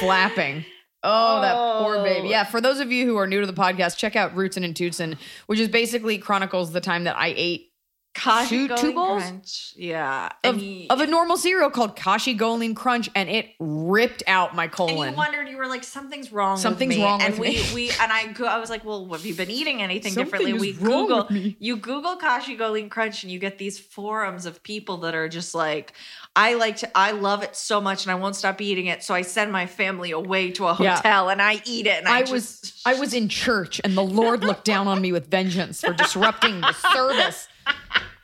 flapping. Oh, that poor baby. Oh. Yeah, for those of you who are new to the podcast, check out Roots and Tootsin', which is basically chronicles the time that I ate Kashi two- Golden bowls? Crunch. Yeah. of, you, of a normal cereal called Kashi GoLean Crunch, and it ripped out my colon. and you wondered, you were like, something's wrong. Something's with me. wrong and with we, me. we and I go, I was like, well, have you been eating anything Something differently? We Google you Google Kashi Golden Crunch, and you get these forums of people that are just like, I like to, I love it so much, and I won't stop eating it. So I send my family away to a Yeah. hotel, and I eat it. And I, I just, was I was in church and the Lord looked down on me with vengeance for disrupting the service.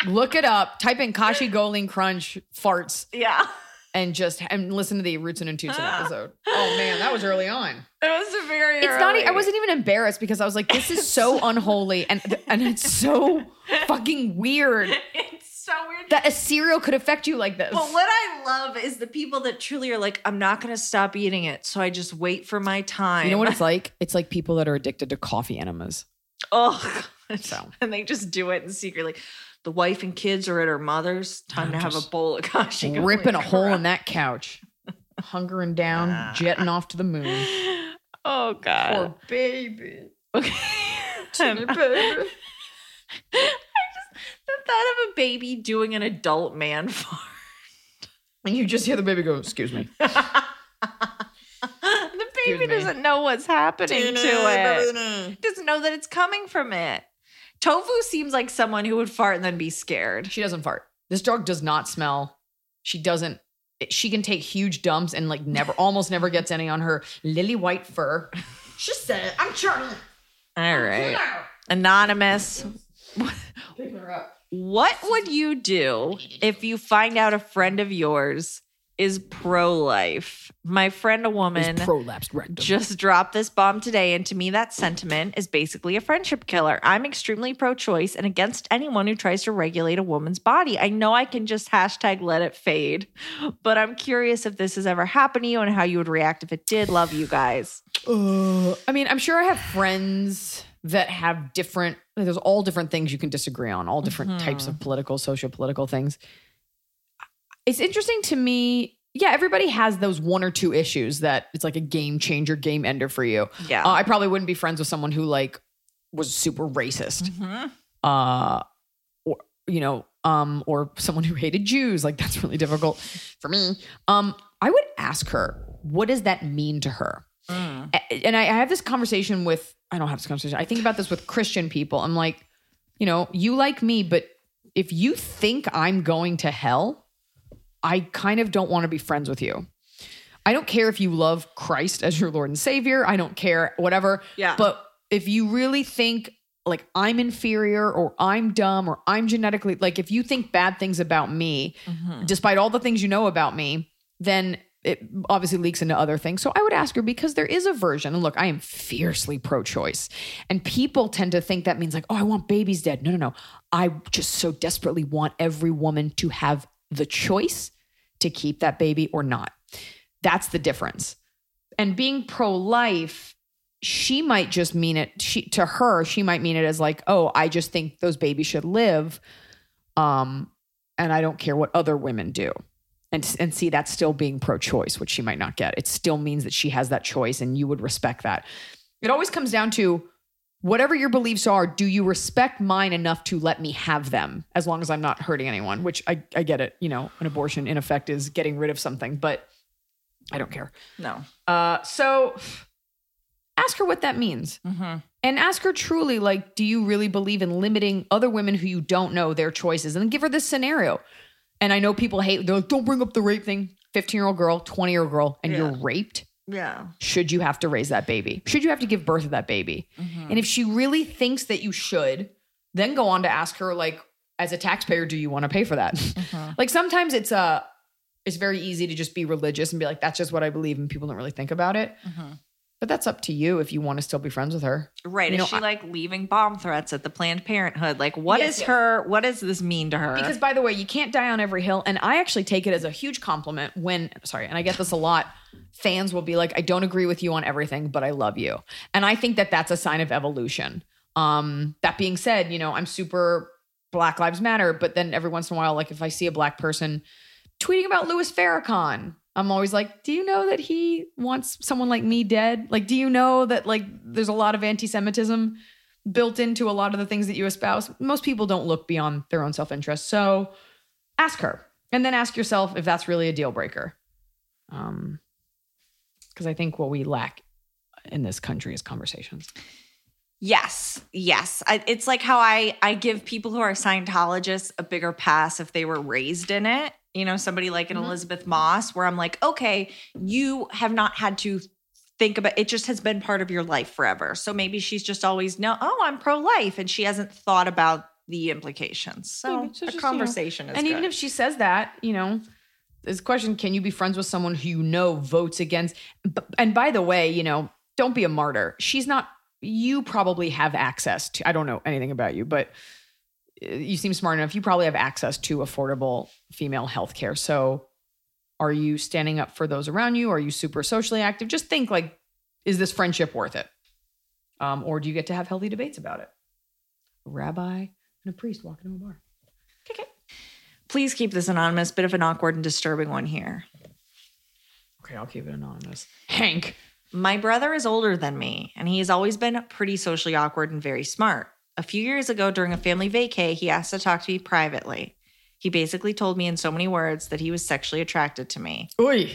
Look it up. Type in Kashi GoLean Crunch farts yeah. and just and listen to the Roots and Tootsin' ah. episode. Oh man, that was early on. It was very. It's not. I wasn't even embarrassed because I was like, this is so unholy and and it's so fucking weird It's so weird. that a cereal could affect you like this. But what I love is the people that truly are like, I'm not going to stop eating it, so I just wait for my time. you know what it's like? It's like people that are addicted to coffee enemas. God. So. and they just do it in secret. Like the wife and kids are at her mother's. Time to have a bowl of kashi. Ripping a hole in that couch, Hungering down, jetting off to the moon. Oh God. Poor baby. Okay. Baby. I just the thought of a baby doing an adult man fart. And you just hear the baby go, excuse me. the baby doesn't know what's happening to it. Doesn't know that it's coming from it. Tofu seems like someone who would fart and then be scared. She doesn't fart. This dog does not smell. She doesn't. She can take huge dumps and like never, almost never gets any on her lily white fur. She said, "I'm Charlie." All right. Anonymous. Picking her up. What would you do if you find out a friend of yours is pro life? My friend, a woman, prolapsed rectum. just dropped this bomb today. And to me, that sentiment is basically a friendship killer. I'm extremely pro choice and against anyone who tries to regulate a woman's body. I know I can just hashtag let it fade, but I'm curious if this has ever happened to you and how you would react if it did. Love you guys. Uh, I mean, I'm sure I have friends that have different. There's all different things you can disagree on, all different types of political, social, political things. It's interesting to me. Yeah, everybody has those one or two issues that it's like a game changer, game ender for you. Yeah. Uh, I probably wouldn't be friends with someone who like was super racist. Uh, or you know, um, or someone who hated Jews. Like that's really difficult for me. Um, I would ask her, what does that mean to her? A- And I, I have this conversation with, I don't have this conversation. I think about this with Christian people. I'm like, you know, you like me, but if you think I'm going to hell, I kind of don't want to be friends with you. I don't care if you love Christ as your Lord and Savior. I don't care, whatever. Yeah. But if you really think like I'm inferior or I'm dumb or I'm genetically, like if you think bad things about me, mm-hmm. despite all the things you know about me, then it obviously leaks into other things. So I would ask her because there is a version. And look, I am fiercely pro choice. And people tend to think that means like, oh, I want babies dead. No, no, no. I just so desperately want every woman to have the choice to keep that baby or not. That's the difference. And being pro life, she might just mean it she to her she might mean it as like oh i just think those babies should live um and i don't care what other women do and and see that's still being pro choice which she might not get it still means that she has that choice and you would respect that it always comes down to whatever your beliefs are, do you respect mine enough to let me have them as long as I'm not hurting anyone? Which I, I get it. You know, an abortion in effect is getting rid of something, but I don't care. No. Uh, so ask her what that means. And ask her truly, like, do you really believe in limiting other women who you don't know their choices? And then give her this scenario. And I know people hate, they're like, don't bring up the rape thing. 15 year old girl, 20 year old girl, and you're raped. Yeah. Should you have to raise that baby? Should you have to give birth to that baby? Mm-hmm. And if she really thinks that you should, then go on to ask her, like, as a taxpayer, do you want to pay for that? Mm-hmm. like sometimes it's uh it's very easy to just be religious and be like, that's just what I believe, and people don't really think about it. Mm-hmm. But that's up to you if you want to still be friends with her. Right. You is know, she I- like leaving bomb threats at the Planned Parenthood? Like, what is Yes, yes. her, what does this mean to her? Because by the way, you can't die on every hill. And I actually take it as a huge compliment when, sorry, and I get this a lot. Fans will be like, I don't agree with you on everything, but I love you. And I think that that's a sign of evolution. Um, that being said, you know, I'm super Black Lives Matter, but then every once in a while, like if I see a black person tweeting about Louis Farrakhan, I'm always like, do you know that he wants someone like me dead? Like, do you know that like there's a lot of anti-Semitism built into a lot of the things that you espouse? Most people don't look beyond their own self-interest. So ask her. And then ask yourself if that's really a deal breaker. Um because I think what we lack in this country is conversations. Yes, yes. It's like how I I give people who are Scientologists a bigger pass if they were raised in it. You know, somebody like an mm-hmm. Elisabeth Moss, where I'm like, okay, you have not had to think about it; just has been part of your life forever. So maybe she's just always no, oh, I'm pro life, and she hasn't thought about the implications. So. So a just, you know, conversation is and even if she says that, you know, this question: Can you be friends with someone who you know votes against? And by the way, you know, don't be a martyr. She's not. You probably have access to. I don't know anything about you, but you seem smart enough. You probably have access to affordable female health care. So, are you standing up for those around you? Are you super socially active? Just think like, is this friendship worth it? Um, or do you get to have healthy debates about it? A rabbi and a priest walking to a bar. Okay, please keep this anonymous. Bit of an awkward and disturbing one here. Okay, I'll keep it anonymous. Hank. My brother is older than me, and he has always been pretty socially awkward and very smart. A few years ago, during a family vacay, he asked to talk to me privately. He basically told me in so many words that he was sexually attracted to me. Oi.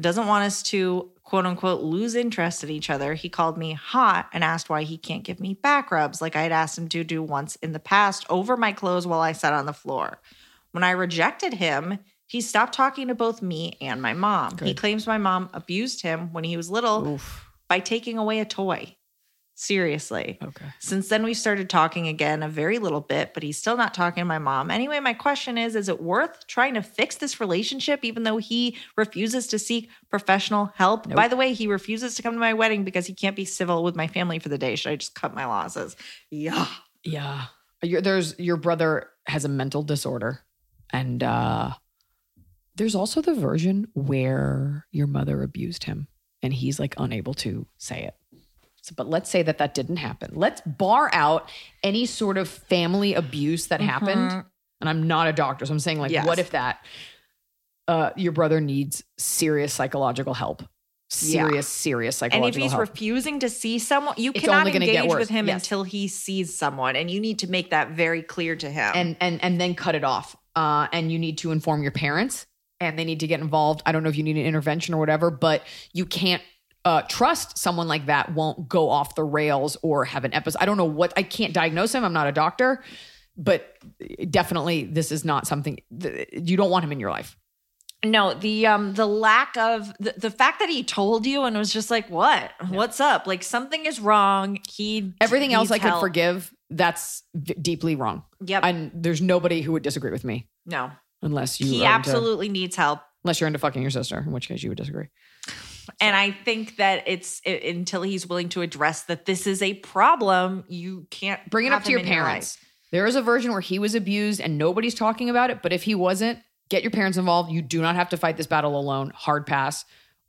Doesn't want us to quote unquote lose interest in each other. He called me hot and asked why he can't give me back rubs like I had asked him to do once in the past over my clothes while I sat on the floor. When I rejected him, he stopped talking to both me and my mom. He claims my mom abused him when he was little by taking away a toy. Seriously. Okay. Since then, we started talking again a very little bit, but he's still not talking to my mom. Anyway, my question is Is it worth trying to fix this relationship even though he refuses to seek professional help? By the way, he refuses to come to my wedding because he can't be civil with my family for the day. Should I just cut my losses? Yeah. Yeah. Your, there's your brother has a mental disorder, and uh, there's also the version where your mother abused him, and he's like unable to say it. So, but let's say that that didn't happen. Let's bar out any sort of family abuse that happened. And I'm not a doctor, so I'm saying like, Yes. what if that uh, your brother needs serious psychological help? Serious, serious psychological. And if he's help. refusing to see someone, you It's cannot engage with him Yes. until he sees someone. And you need to make that very clear to him. and and and then cut it off. Uh, and you need to inform your parents, and they need to get involved. I don't know if you need an intervention or whatever, but you can't uh, trust someone like that won't go off the rails or have an episode. I don't know what I can't diagnose him. I'm not a doctor, but definitely this is not something th- you don't want him in your life. No, the um the lack of the, the fact that he told you and was just like, "What? What's up? Like something is wrong." He Everything else I could forgive. That's deeply wrong. Yep. And there's nobody who would disagree with me no, unless you he are into- absolutely needs help, unless you're into fucking your sister, in which case you would disagree. And I think that it's i until he's willing to address that this is a problem. You can't bring it up to your parents. There is a version where he was abused and nobody's talking about it. But if he wasn't, get your parents involved. You do not have to fight this battle alone. Hard pass.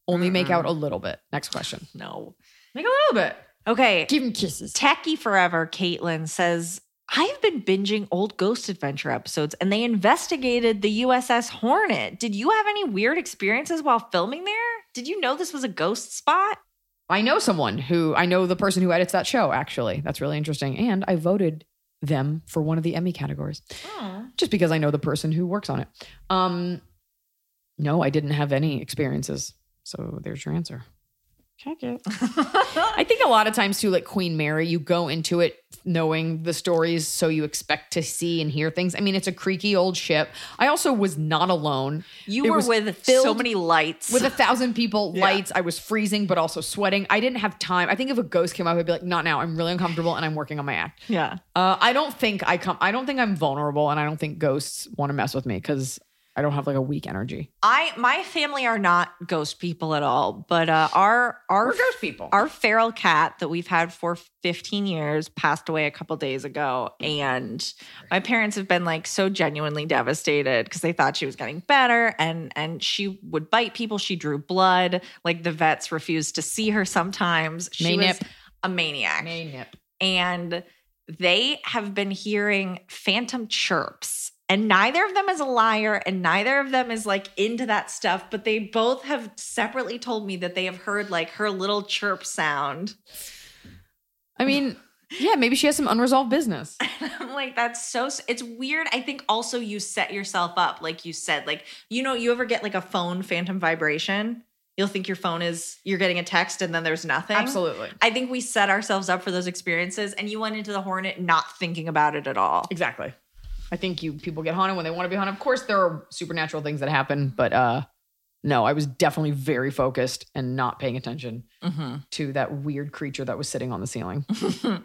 Only make out a little bit. Next question. No. Make a little bit. Okay. Give him kisses. Techie Forever, Caitlin says, I've been binging old Ghost Adventure episodes and they investigated the USS Hornet. Did you have any weird experiences while filming there? Did you know this was a ghost spot? I know someone who I know the person who edits that show. Actually, that's really interesting. And I voted them for one of the Emmy categories just because I know the person who works on it. Um, no, I didn't have any experiences. So there's your answer. Check it. I think a lot of times too, like Queen Mary, you go into it knowing the stories, so you expect to see and hear things. I mean, it's a creaky old ship. I also was not alone. You It were was with so many lights. with a thousand people, Yeah. lights. I was freezing, but also sweating. I didn't have time. I think if a ghost came up, I'd be like, not now. I'm really uncomfortable and I'm working on my act. yeah. Uh, I don't think I come. I don't think I'm vulnerable, and I don't think ghosts want to mess with me because I don't have like a weak energy. I my family are not ghost people at all, but uh, our our We're ghost people. our feral cat that we've had for 15 years passed away a couple days ago and my parents have been like so genuinely devastated because they thought she was getting better and and she would bite people she drew blood like the vets refused to see her sometimes she was Maynip. a maniac Maynip. and they have been hearing phantom chirps and neither of them is a liar and neither of them is like into that stuff but they both have separately told me that they have heard like her little chirp sound I mean, yeah, maybe she has some unresolved business. i'm like that's so it's weird i think also you set yourself up like you said like you know you ever get like a phone phantom vibration you'll think your phone is you're getting a text and then there's nothing Absolutely. i think we set ourselves up for those experiences and you went into the hornet not thinking about it at all Exactly. I think you people get haunted when they want to be haunted. Of course, there are supernatural things that happen, but uh no, I was definitely very focused and not paying attention to that weird creature that was sitting on the ceiling.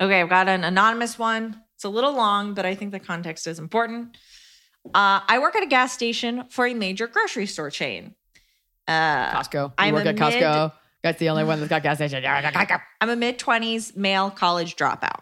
Okay, I've got an anonymous one. It's a little long, but I think the context is important. Uh, I work at a gas station for a major grocery store chain. Uh, Costco. You I'm work at Costco. That's the only one that's got gas station. I'm a mid 20s male college dropout.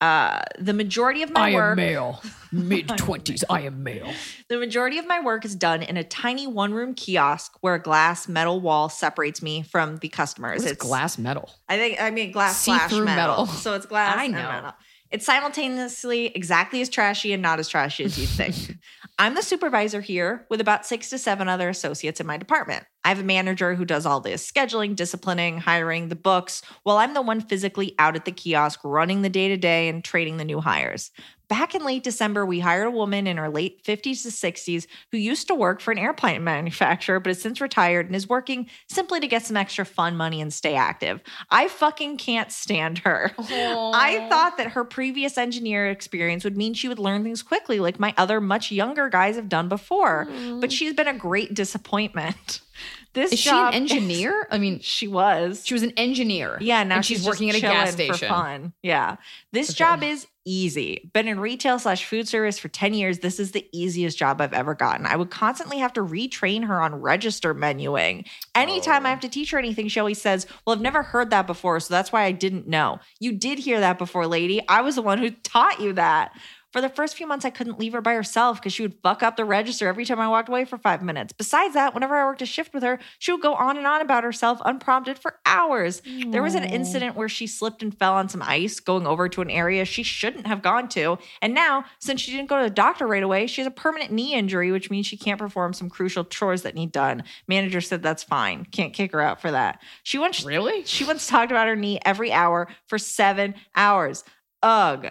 Uh, the majority of my I work, am male. Mid twenties. I am male. the majority of my work is done in a tiny one room kiosk where a glass metal wall separates me from the customers. It's glass metal. I think I mean glass slash See-through metal. metal. So it's glass I and know. metal. It's simultaneously exactly as trashy and not as trashy as you'd think. I'm the supervisor here with about six to seven other associates in my department. I have a manager who does all this scheduling, disciplining, hiring, the books, while I'm the one physically out at the kiosk running the day to day and trading the new hires. Back in late December, we hired a woman in her late 50s to 60s who used to work for an airplane manufacturer, but has since retired and is working simply to get some extra fun money and stay active. I fucking can't stand her. I thought that her previous engineer experience would mean she would learn things quickly, like my other much younger guys have done before. But mm. she's been a great disappointment. This Is she an engineer? I mean, She was. she was an engineer. Yeah, now and she's, she's, working at a gas station. for fun. Yeah, this job is easy. Been in retail slash food service for ten years. This is the easiest job I've ever gotten. I would constantly have to retrain her on register menuing. Anytime Oh. I have to teach her anything, she always says, "Well, I've never heard that before, so that's why I didn't know." You did hear that before, lady. I was the one who taught you that. For the first few months, I couldn't leave her by herself because she would fuck up the register every time I walked away for five minutes. Besides that, whenever I worked a shift with her, she would go on and on about herself unprompted for hours. There was an incident where she slipped and fell on some ice going over to an area she shouldn't have gone to. And now, since she didn't go to the doctor right away, she has a permanent knee injury, which means she can't perform some crucial chores that need done. Manager said that's fine. Can't kick her out for that. She once Really? she once talked about her knee every hour for seven hours. Ugh.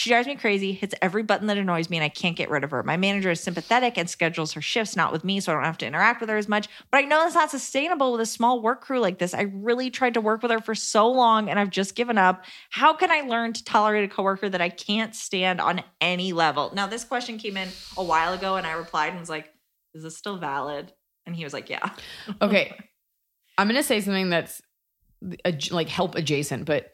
She drives me crazy, hits every button that annoys me, and I can't get rid of her. My manager is sympathetic and schedules her shifts not with me, so I don't have to interact with her as much. But I know that's not sustainable with a small work crew like this. I really tried to work with her for so long, and I've just given up. How can I learn to tolerate a coworker that I can't stand on any level? Now, this question came in a while ago, and I replied and was like, "Is this still valid?" And he was like, "Yeah." Okay. I'm going to say something that's like help adjacent, but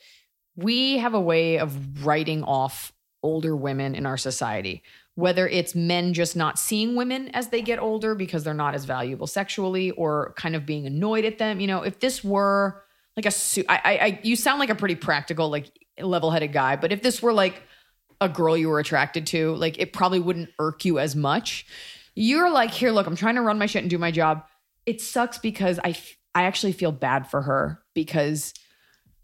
we have a way of writing off older women in our society, whether it's men just not seeing women as they get older because they're not as valuable sexually or kind of being annoyed at them. You know, if this were like a I, I, you sound like a pretty practical, like level headed guy, but if this were like a girl you were attracted to, like it probably wouldn't irk you as much. You're like, here, look, I'm trying to run my shit and do my job. It sucks because I, f- I actually feel bad for her because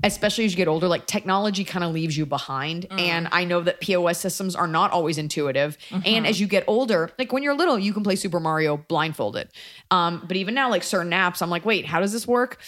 especially as you get older, like technology kind of leaves you behind. And I know that POS systems are not always intuitive. And as you get older, like when you're little, you can play Super Mario blindfolded. Um, but even now, like certain apps, I'm like, wait, how does this work?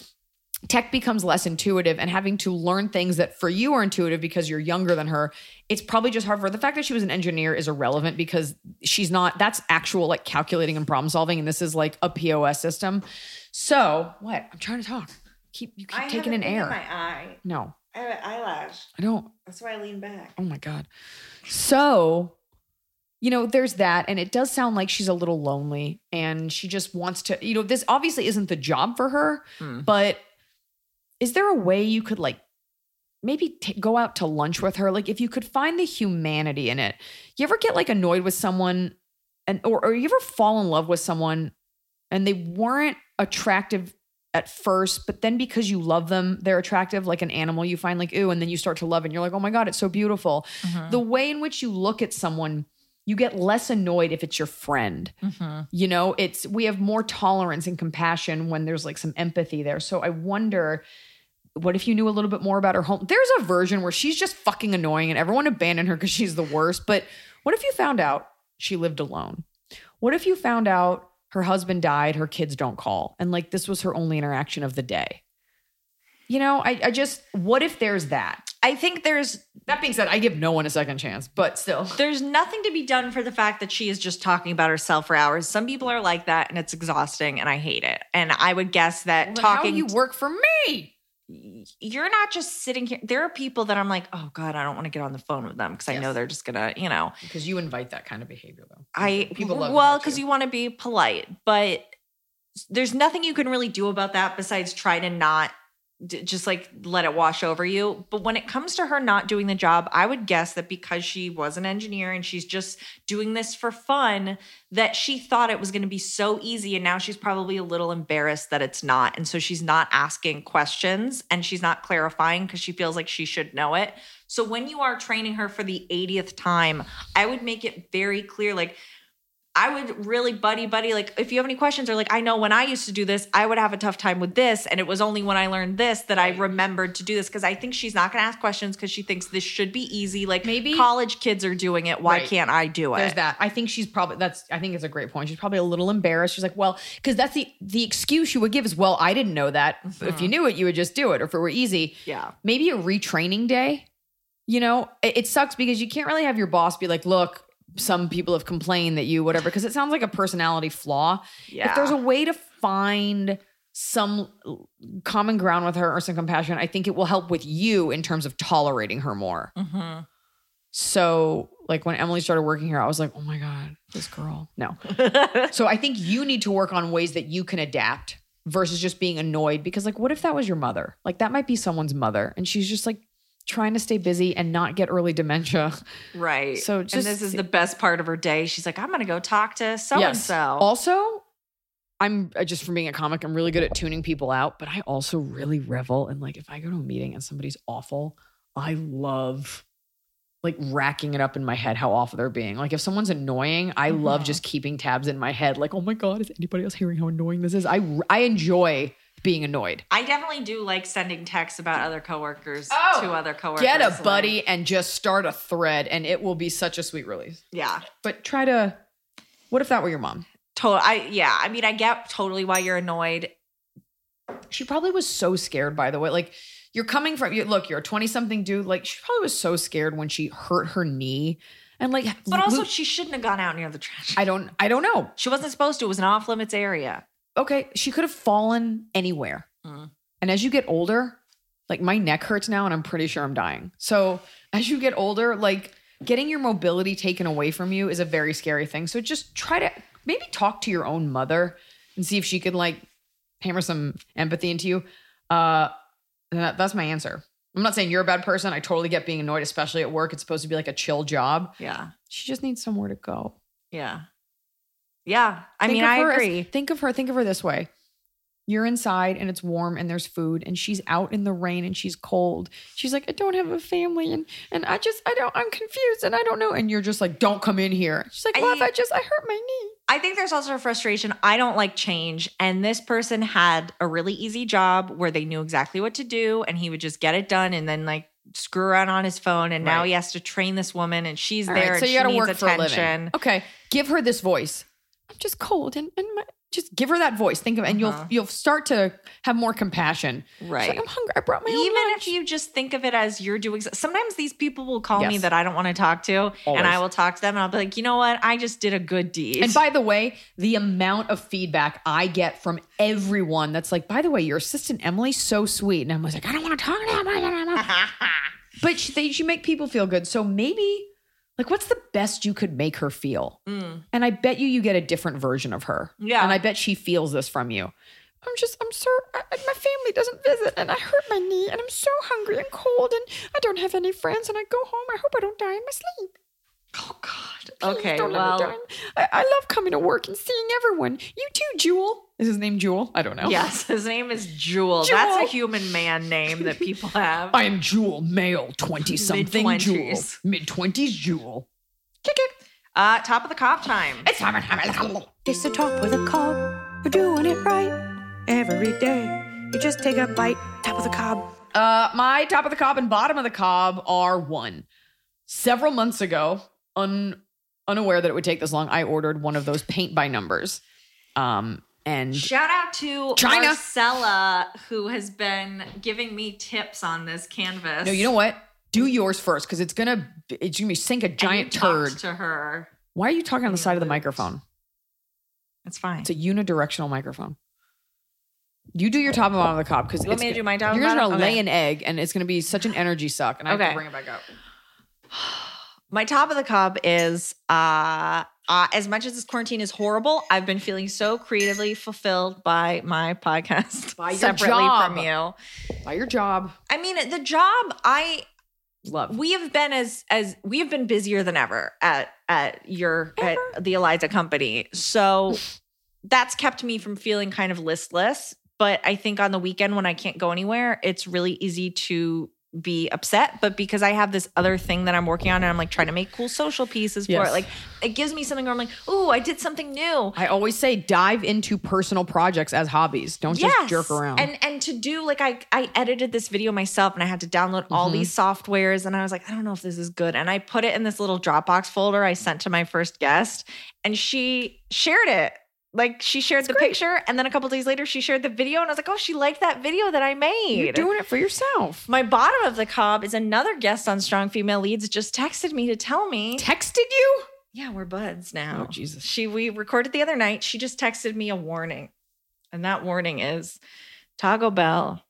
tech becomes less intuitive and having to learn things that for you are intuitive because you're younger than her it's probably just hard for her the fact that she was an engineer is irrelevant because she's not that's actual like calculating and problem solving and this is like a pos system so what i'm trying to talk keep you keep taking an air My eye. no I have an eyelash. i don't That's why I lean back. Oh my God. So, you know, there's that. And it does sound like she's a little lonely and she just wants to, you know, this obviously isn't the job for her, hmm. but is there a way you could like maybe t- go out to lunch with her? Like if you could find the humanity in it. You ever get like annoyed with someone and, or, or you ever fall in love with someone and they weren't attractive at first, but then because you love them, they're attractive like an animal. You find like, ooh, and then you start to love it and you're like, oh my God, it's so beautiful. Mm-hmm. The way in which you look at someone, you get less annoyed if it's your friend. Mm-hmm. You know, it's we have more tolerance and compassion when there's like some empathy there. So I wonder what if you knew a little bit more about her home? There's a version where she's just fucking annoying and everyone abandoned her because she's the worst. But what if you found out she lived alone? What if you found out her husband died, her kids don't call, and like this was her only interaction of the day? You know, I, I just, what if there's that? I think there's That being said, I give no one a second chance, but still. there's nothing to be done for the fact that she is just talking about herself for hours. Some people are like that and it's exhausting and I hate it. And I would guess that Well, how talking you work for me? You're not just sitting here. There are people that I'm like, "Oh god, I don't want to get on the phone with them because I know they're just going to, you know, Because you invite that kind of behavior, though. I people love well because you. you want to be polite, but there's nothing you can really do about that besides try to not just like let it wash over you. But when it comes to her not doing the job, I would guess that because she was an engineer and she's just doing this for fun, that she thought it was going to be so easy. And now she's probably a little embarrassed that it's not. And so she's not asking questions and she's not clarifying because she feels like she should know it. So when you are training her for the 80th time, I would make it very clear like, I would really buddy buddy like if you have any questions or like I know when I used to do this I would have a tough time with this and it was only when I learned this that I remembered to do this because I think she's not going to ask questions because she thinks this should be easy like Maybe- college kids are doing it why Right. can't I do it There's that. I think she's probably that's I think it's a great point. She's probably a little embarrassed. She's like, well, because that's the the excuse you would give is, well, I didn't know that. If mm-hmm. you knew it, you would just do it. Or if it were easy. Yeah. Maybe a retraining day. You know, it, it sucks because you can't really have your boss be like, look, some people have complained that you whatever, because it sounds like a personality flaw. Yeah. If there's a way to find some common ground with her or some compassion, I think it will help with you in terms of tolerating her more. Mm-hmm. So, like when Emily started working here, I was like, oh my God, this girl. No. so, I think you need to work on ways that you can adapt versus just being annoyed because, like, what if that was your mother? Like, that might be someone's mother and she's just like trying to stay busy and not get early dementia. right So and this is the best part of her day she's like I'm going to go talk to so and so Also, I'm just from being a comic, I'm really good at tuning people out, but I also really revel in like if I go to a meeting and somebody's awful, I love like racking it up in my head how awful they're being. Like if someone's annoying, I love mm-hmm. just keeping tabs in my head. Like, oh my god, is anybody else hearing how annoying this is? I I enjoy being annoyed. I definitely do like sending texts about other coworkers Oh, to other coworkers Get a like- buddy and just start a thread, and it will be such a sweet release. yeah But try to. What if that were your mom? Total. I yeah. I mean, I get totally why you're annoyed. She probably was so scared, by the way. Like, you're coming from, you look, you're a 20 something dude. Like, she probably was so scared when she hurt her knee. And, like, But also, Lu- she shouldn't have gone out near the trash. I don't, I don't know. she wasn't supposed to. It was an off limits area. Okay. She could have fallen anywhere. Mm. And as you get older, like, my neck hurts now and I'm pretty sure I'm dying. So, as you get older, like, getting your mobility taken away from you is a very scary thing. So, just try to maybe talk to your own mother and see if she could, like, hammer some empathy into you. Uh, that, that's my answer. I'm not saying you're a bad person. I totally get being annoyed, especially at work. It's supposed to be like a chill job. Yeah. She just needs somewhere to go. Yeah. Yeah. I Think mean, I her as- agree. think of her. Think of her this way: you're inside and it's warm and there's food, and she's out in the rain and she's cold. She's like, I don't have a family, and and I just I don't I'm confused and I don't know. And you're just like, don't come in here. She's like, if I- I just I hurt my knee. I think there's also a frustration. I don't like change. And this person had a really easy job where they knew exactly what to do and he would just get it done and then like screw around on his phone. And now he has to train this woman and she's All there right, so you she got to needs work for a living. attention. Okay, give her this voice. I'm just cold and and my, just give her that voice. Think of and Uh-huh. you'll you'll start to have more compassion. Right. like, I'm hungry. I brought my own Even lunch." if you just think of it as you're doing sometimes these people will call me that I don't want to talk to Always. and I will talk to them and I'll be like, you know what? I just did a good deed. And by the way, the amount of feedback I get from everyone that's like, by the way, your assistant Emily's so sweet. And I'm like, I don't want to talk to them. but she, they, she make people feel good. So maybe, like, what's the best you could make her feel? Mm. And I bet you you get a different version of her. Yeah. And I bet she feels this from you. I'm just, I'm so, I- my family doesn't visit and I hurt my knee and I'm so hungry and cold and I don't have any friends and I go home. I hope I don't die in my sleep. Oh God. Please Okay. don't let me Well, die. I, I love coming to work and seeing everyone. You too, Jewel. Is his name Jewel? I don't know. yes, his name is Jewel. That's a human man name that people have. I am Jewel, male, 20 something Jewel. Mid-twenties. Jewel. Kick it. Uh, top of the cop time. It's time. Of time. It's the top of the cob. We're doing it right every day. You just take a bite, top of the cob. Uh, my top of the cob and bottom of the cob are one. Several months ago, un, unaware that it would take this long, I ordered one of those paint by numbers. Um, and Shout out to China. Marcella, who has been giving me tips on this canvas. no, you know what? Do yours first because it's gonna it's gonna sink a giant turd. to her. Why are you talking on the side of the microphone? It's fine. It's a unidirectional microphone. You do your top and bottom of the cob because You want me to do my top You're gonna lay Okay. an egg, and it's gonna be such an energy suck, and I have to bring it back up. My top of the cob is uh, uh as much as this quarantine is horrible, I've been feeling so creatively fulfilled by my podcast By your separately job. from you. By your job, I mean, the job I love. we have been as as we have been busier than ever at at your at the Eliza company. So that's kept me from feeling kind of listless. But I think on the weekend when I can't go anywhere, it's really easy to be upset. But because I have this other thing that I'm working on and I'm like trying to make cool social pieces for it, like it gives me something where I'm like, ooh, I did something new. I always say dive into personal projects as hobbies. Don't just jerk around. And and to do like I I edited this video myself and I had to download all Mm-hmm. these softwares and I was like, I don't know if this is good. And I put it in this little Dropbox folder I sent to my first guest and she shared it. Like she shared the picture and then a couple days later she shared the video and I was like, oh, she liked that video that I made. You're doing it for yourself. my bottom of the cob is another guest on Strong Female Leads just texted me to tell me Texted you? yeah, we're buds now. Oh, Jesus. She we recorded the other night. She just texted me a warning. And that warning is Taco Bell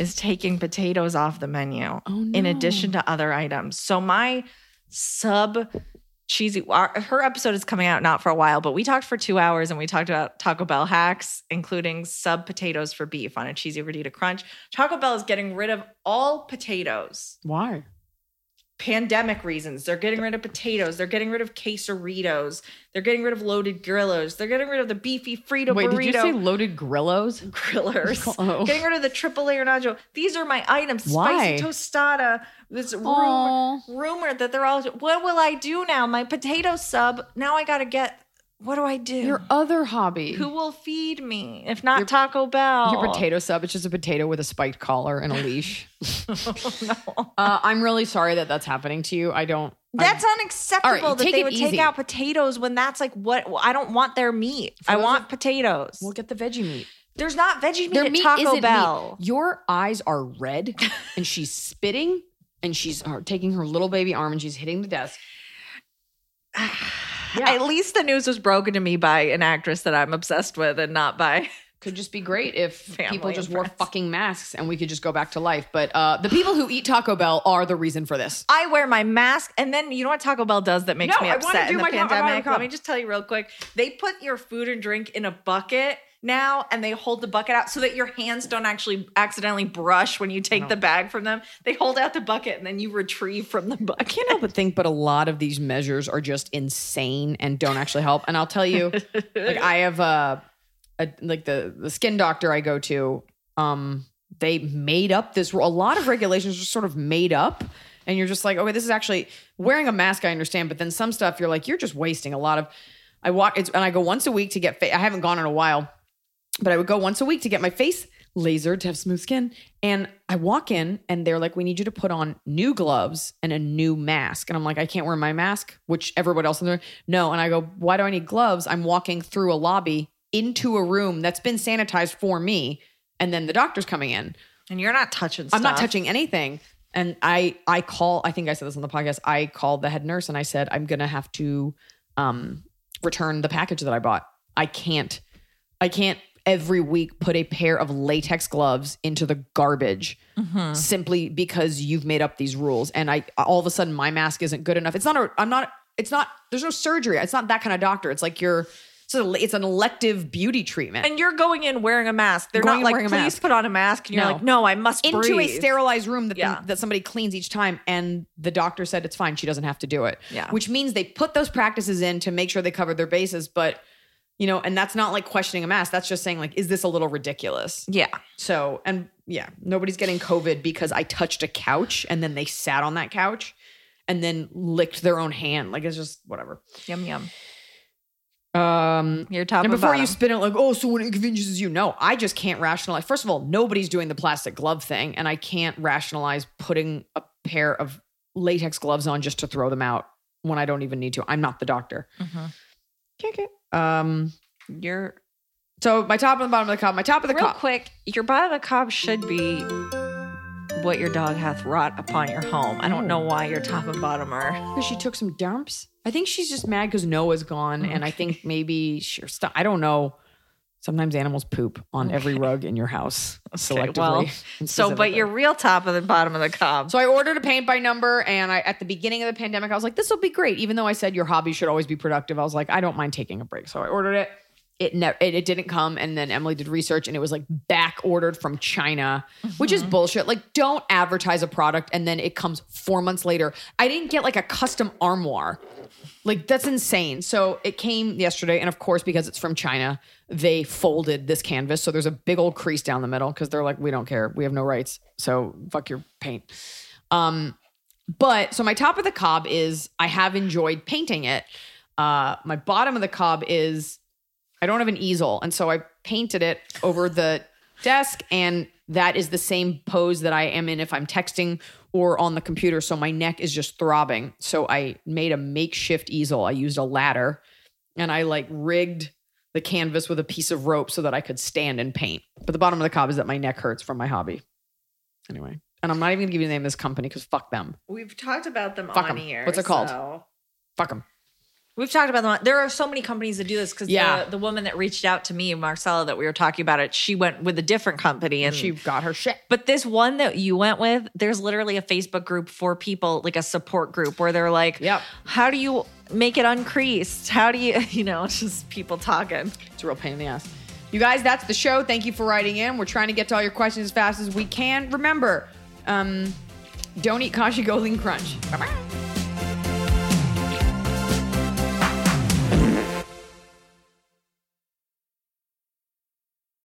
is taking potatoes off the menu Oh, no. in addition to other items. So my sub cheesy our, her episode is coming out not for a while, but we talked for 2 hours and we talked about Taco Bell hacks including sub potatoes for beef on a cheesy gordita crunch. Taco Bell is getting rid of all potatoes Why? Pandemic reasons. They're getting rid of potatoes. They're getting rid of quesaritos. They're getting rid of loaded grillos. They're getting rid of the beefy Frito Wait, burrito did you say loaded grillos? grillers. Oh. Getting rid of the triple layer nacho. These are my items. Why? Spicy tostada. This rumor, rumor that they're all. What will I do now? My potato sub. Now I got to get. What do I do? Your other hobby. Who will feed me if not Your- Taco Bell? Your potato sub. It's just a potato with a spiked collar and a leash. no. uh, I'm really sorry that that's happening to you. I don't. That's unacceptable All right, that they would easy. take out potatoes when that's like what I don't want their meat. I want of- potatoes. We'll get the veggie meat. There's not veggie meat Their at meat Taco Bell. meat. Your eyes are red, and she's spitting, and she's uh, taking her little baby arm and she's hitting the desk. Yeah. At least the news was broken to me by an actress that I'm obsessed with and not by Could just be great if Family people just wore friends. fucking masks and we could just go back to life. But uh, the people who eat Taco Bell are the reason for this. I wear my mask, and then you know what Taco Bell does that makes No, me I upset do in the my pandemic. Let me just tell you real quick. They put your food and drink in a bucket now, and they hold the bucket out so that your hands don't actually accidentally brush when you take the bag from them. They hold out the bucket, and then you retrieve from the bucket. I can't help but think, but a lot of these measures are just insane and don't actually help. And I'll tell you, like I have a, a like the the skin doctor I go to. Um, they made up this. A lot of regulations are sort of made up, and you're just like, okay, this is actually wearing a mask. I understand, but then some stuff you're like, you're just wasting a lot of. I walk it's, and I go once a week to get. Fa- I haven't gone in a while, but I would go once a week to get my face lasered to have smooth skin. And I walk in and they're like, we need you to put on new gloves and a new mask. And I'm like, I can't wear my mask, which everyone else in there. No. And I go, why do I need gloves? I'm walking through a lobby into a room that's been sanitized for me, and then the doctor's coming in. And you're not touching I'm not touching anything. And I I call I think I said this on the podcast. I called the head nurse and I said I'm gonna have to um return the package that I bought. I can't I can't every week put a pair of latex gloves into the garbage Mm-hmm. simply because you've made up these rules and I all of a sudden my mask isn't good enough. It's not a I'm not it's not there's no surgery. It's not that kind of doctor. It's like you're so it's an elective beauty treatment. And you're going in wearing a mask. They're Going not like, please mask. put on a mask. And you're like, no, I must into breathe. a sterilized room that Yeah. that somebody cleans each time and the doctor said it's fine she doesn't have to do it Yeah. which means they put those practices in to make sure they cover their bases but you know and that's not like questioning a mask that's just saying like is this a little ridiculous Yeah. so and yeah nobody's getting covid because i touched a couch and then they sat on that couch and then licked their own hand like it's just whatever Yum, yum. um Your top and before bottom. you spin it like, oh, so when it inconveniences you? No, I just can't rationalize. First of all, nobody's doing the plastic glove thing, and I can't rationalize putting a pair of latex gloves on just to throw them out when I don't even need to. I'm not the doctor. Mhm. Okay, okay. Um, Your so my top and the bottom of the cup. My top of the real cup. quick, your bottom of the cob should be what your dog hath wrought upon your home. I don't know why your top and bottom are. Because she took some dumps. I think she's just mad because Noah's gone, and I think maybe she's. st- I don't know. Sometimes animals poop on every rug in your house selectively. Okay, well, so but specifically. your real top of the bottom of the cob. So I ordered a paint by number, and I at the beginning of the pandemic, I was like, "This will be great." Even though I said your hobby should always be productive, I was like, "I don't mind taking a break." So I ordered it. It never, it, it didn't come, and then Emily did research, and it was like back ordered from China, which is bullshit. Like, don't advertise a product and then it comes four months later. I didn't get like a custom armoire. Like that's insane. So it came yesterday, and of course, because it's from China, they folded this canvas. So there's a big old crease down the middle because they're like, we don't care, we have no rights. So fuck your paint. Um, but so my top of the cob is I have enjoyed painting it. Uh, my bottom of the cob is I don't have an easel, and so I painted it over the desk, and that is the same pose that I am in if I'm texting or on the computer. So my neck is just throbbing. So I made a makeshift easel. I used a ladder, and I like rigged the canvas with a piece of rope so that I could stand and paint. But the bottom of the cob is that my neck hurts from my hobby. Anyway, and I'm not even gonna give you the name of this company because fuck them. We've talked about them Fuck on 'em. here. What's it called? so- Fuck them. We've talked about them. There are so many companies that do this because Yeah. the, the woman that reached out to me, Marcella, that we were talking about it, she went with a different company and She got her shit. But this one that you went with, there's literally a Facebook group for people, like a support group where they're like, Yep. how do you make it uncreased? How do you, you know, it's just people talking. It's a real pain in the ass. You guys, that's the show. Thank you for writing in. We're trying to get to all your questions as fast as we can. Remember, um, don't eat Kashi GoLean Crunch. Bye-bye.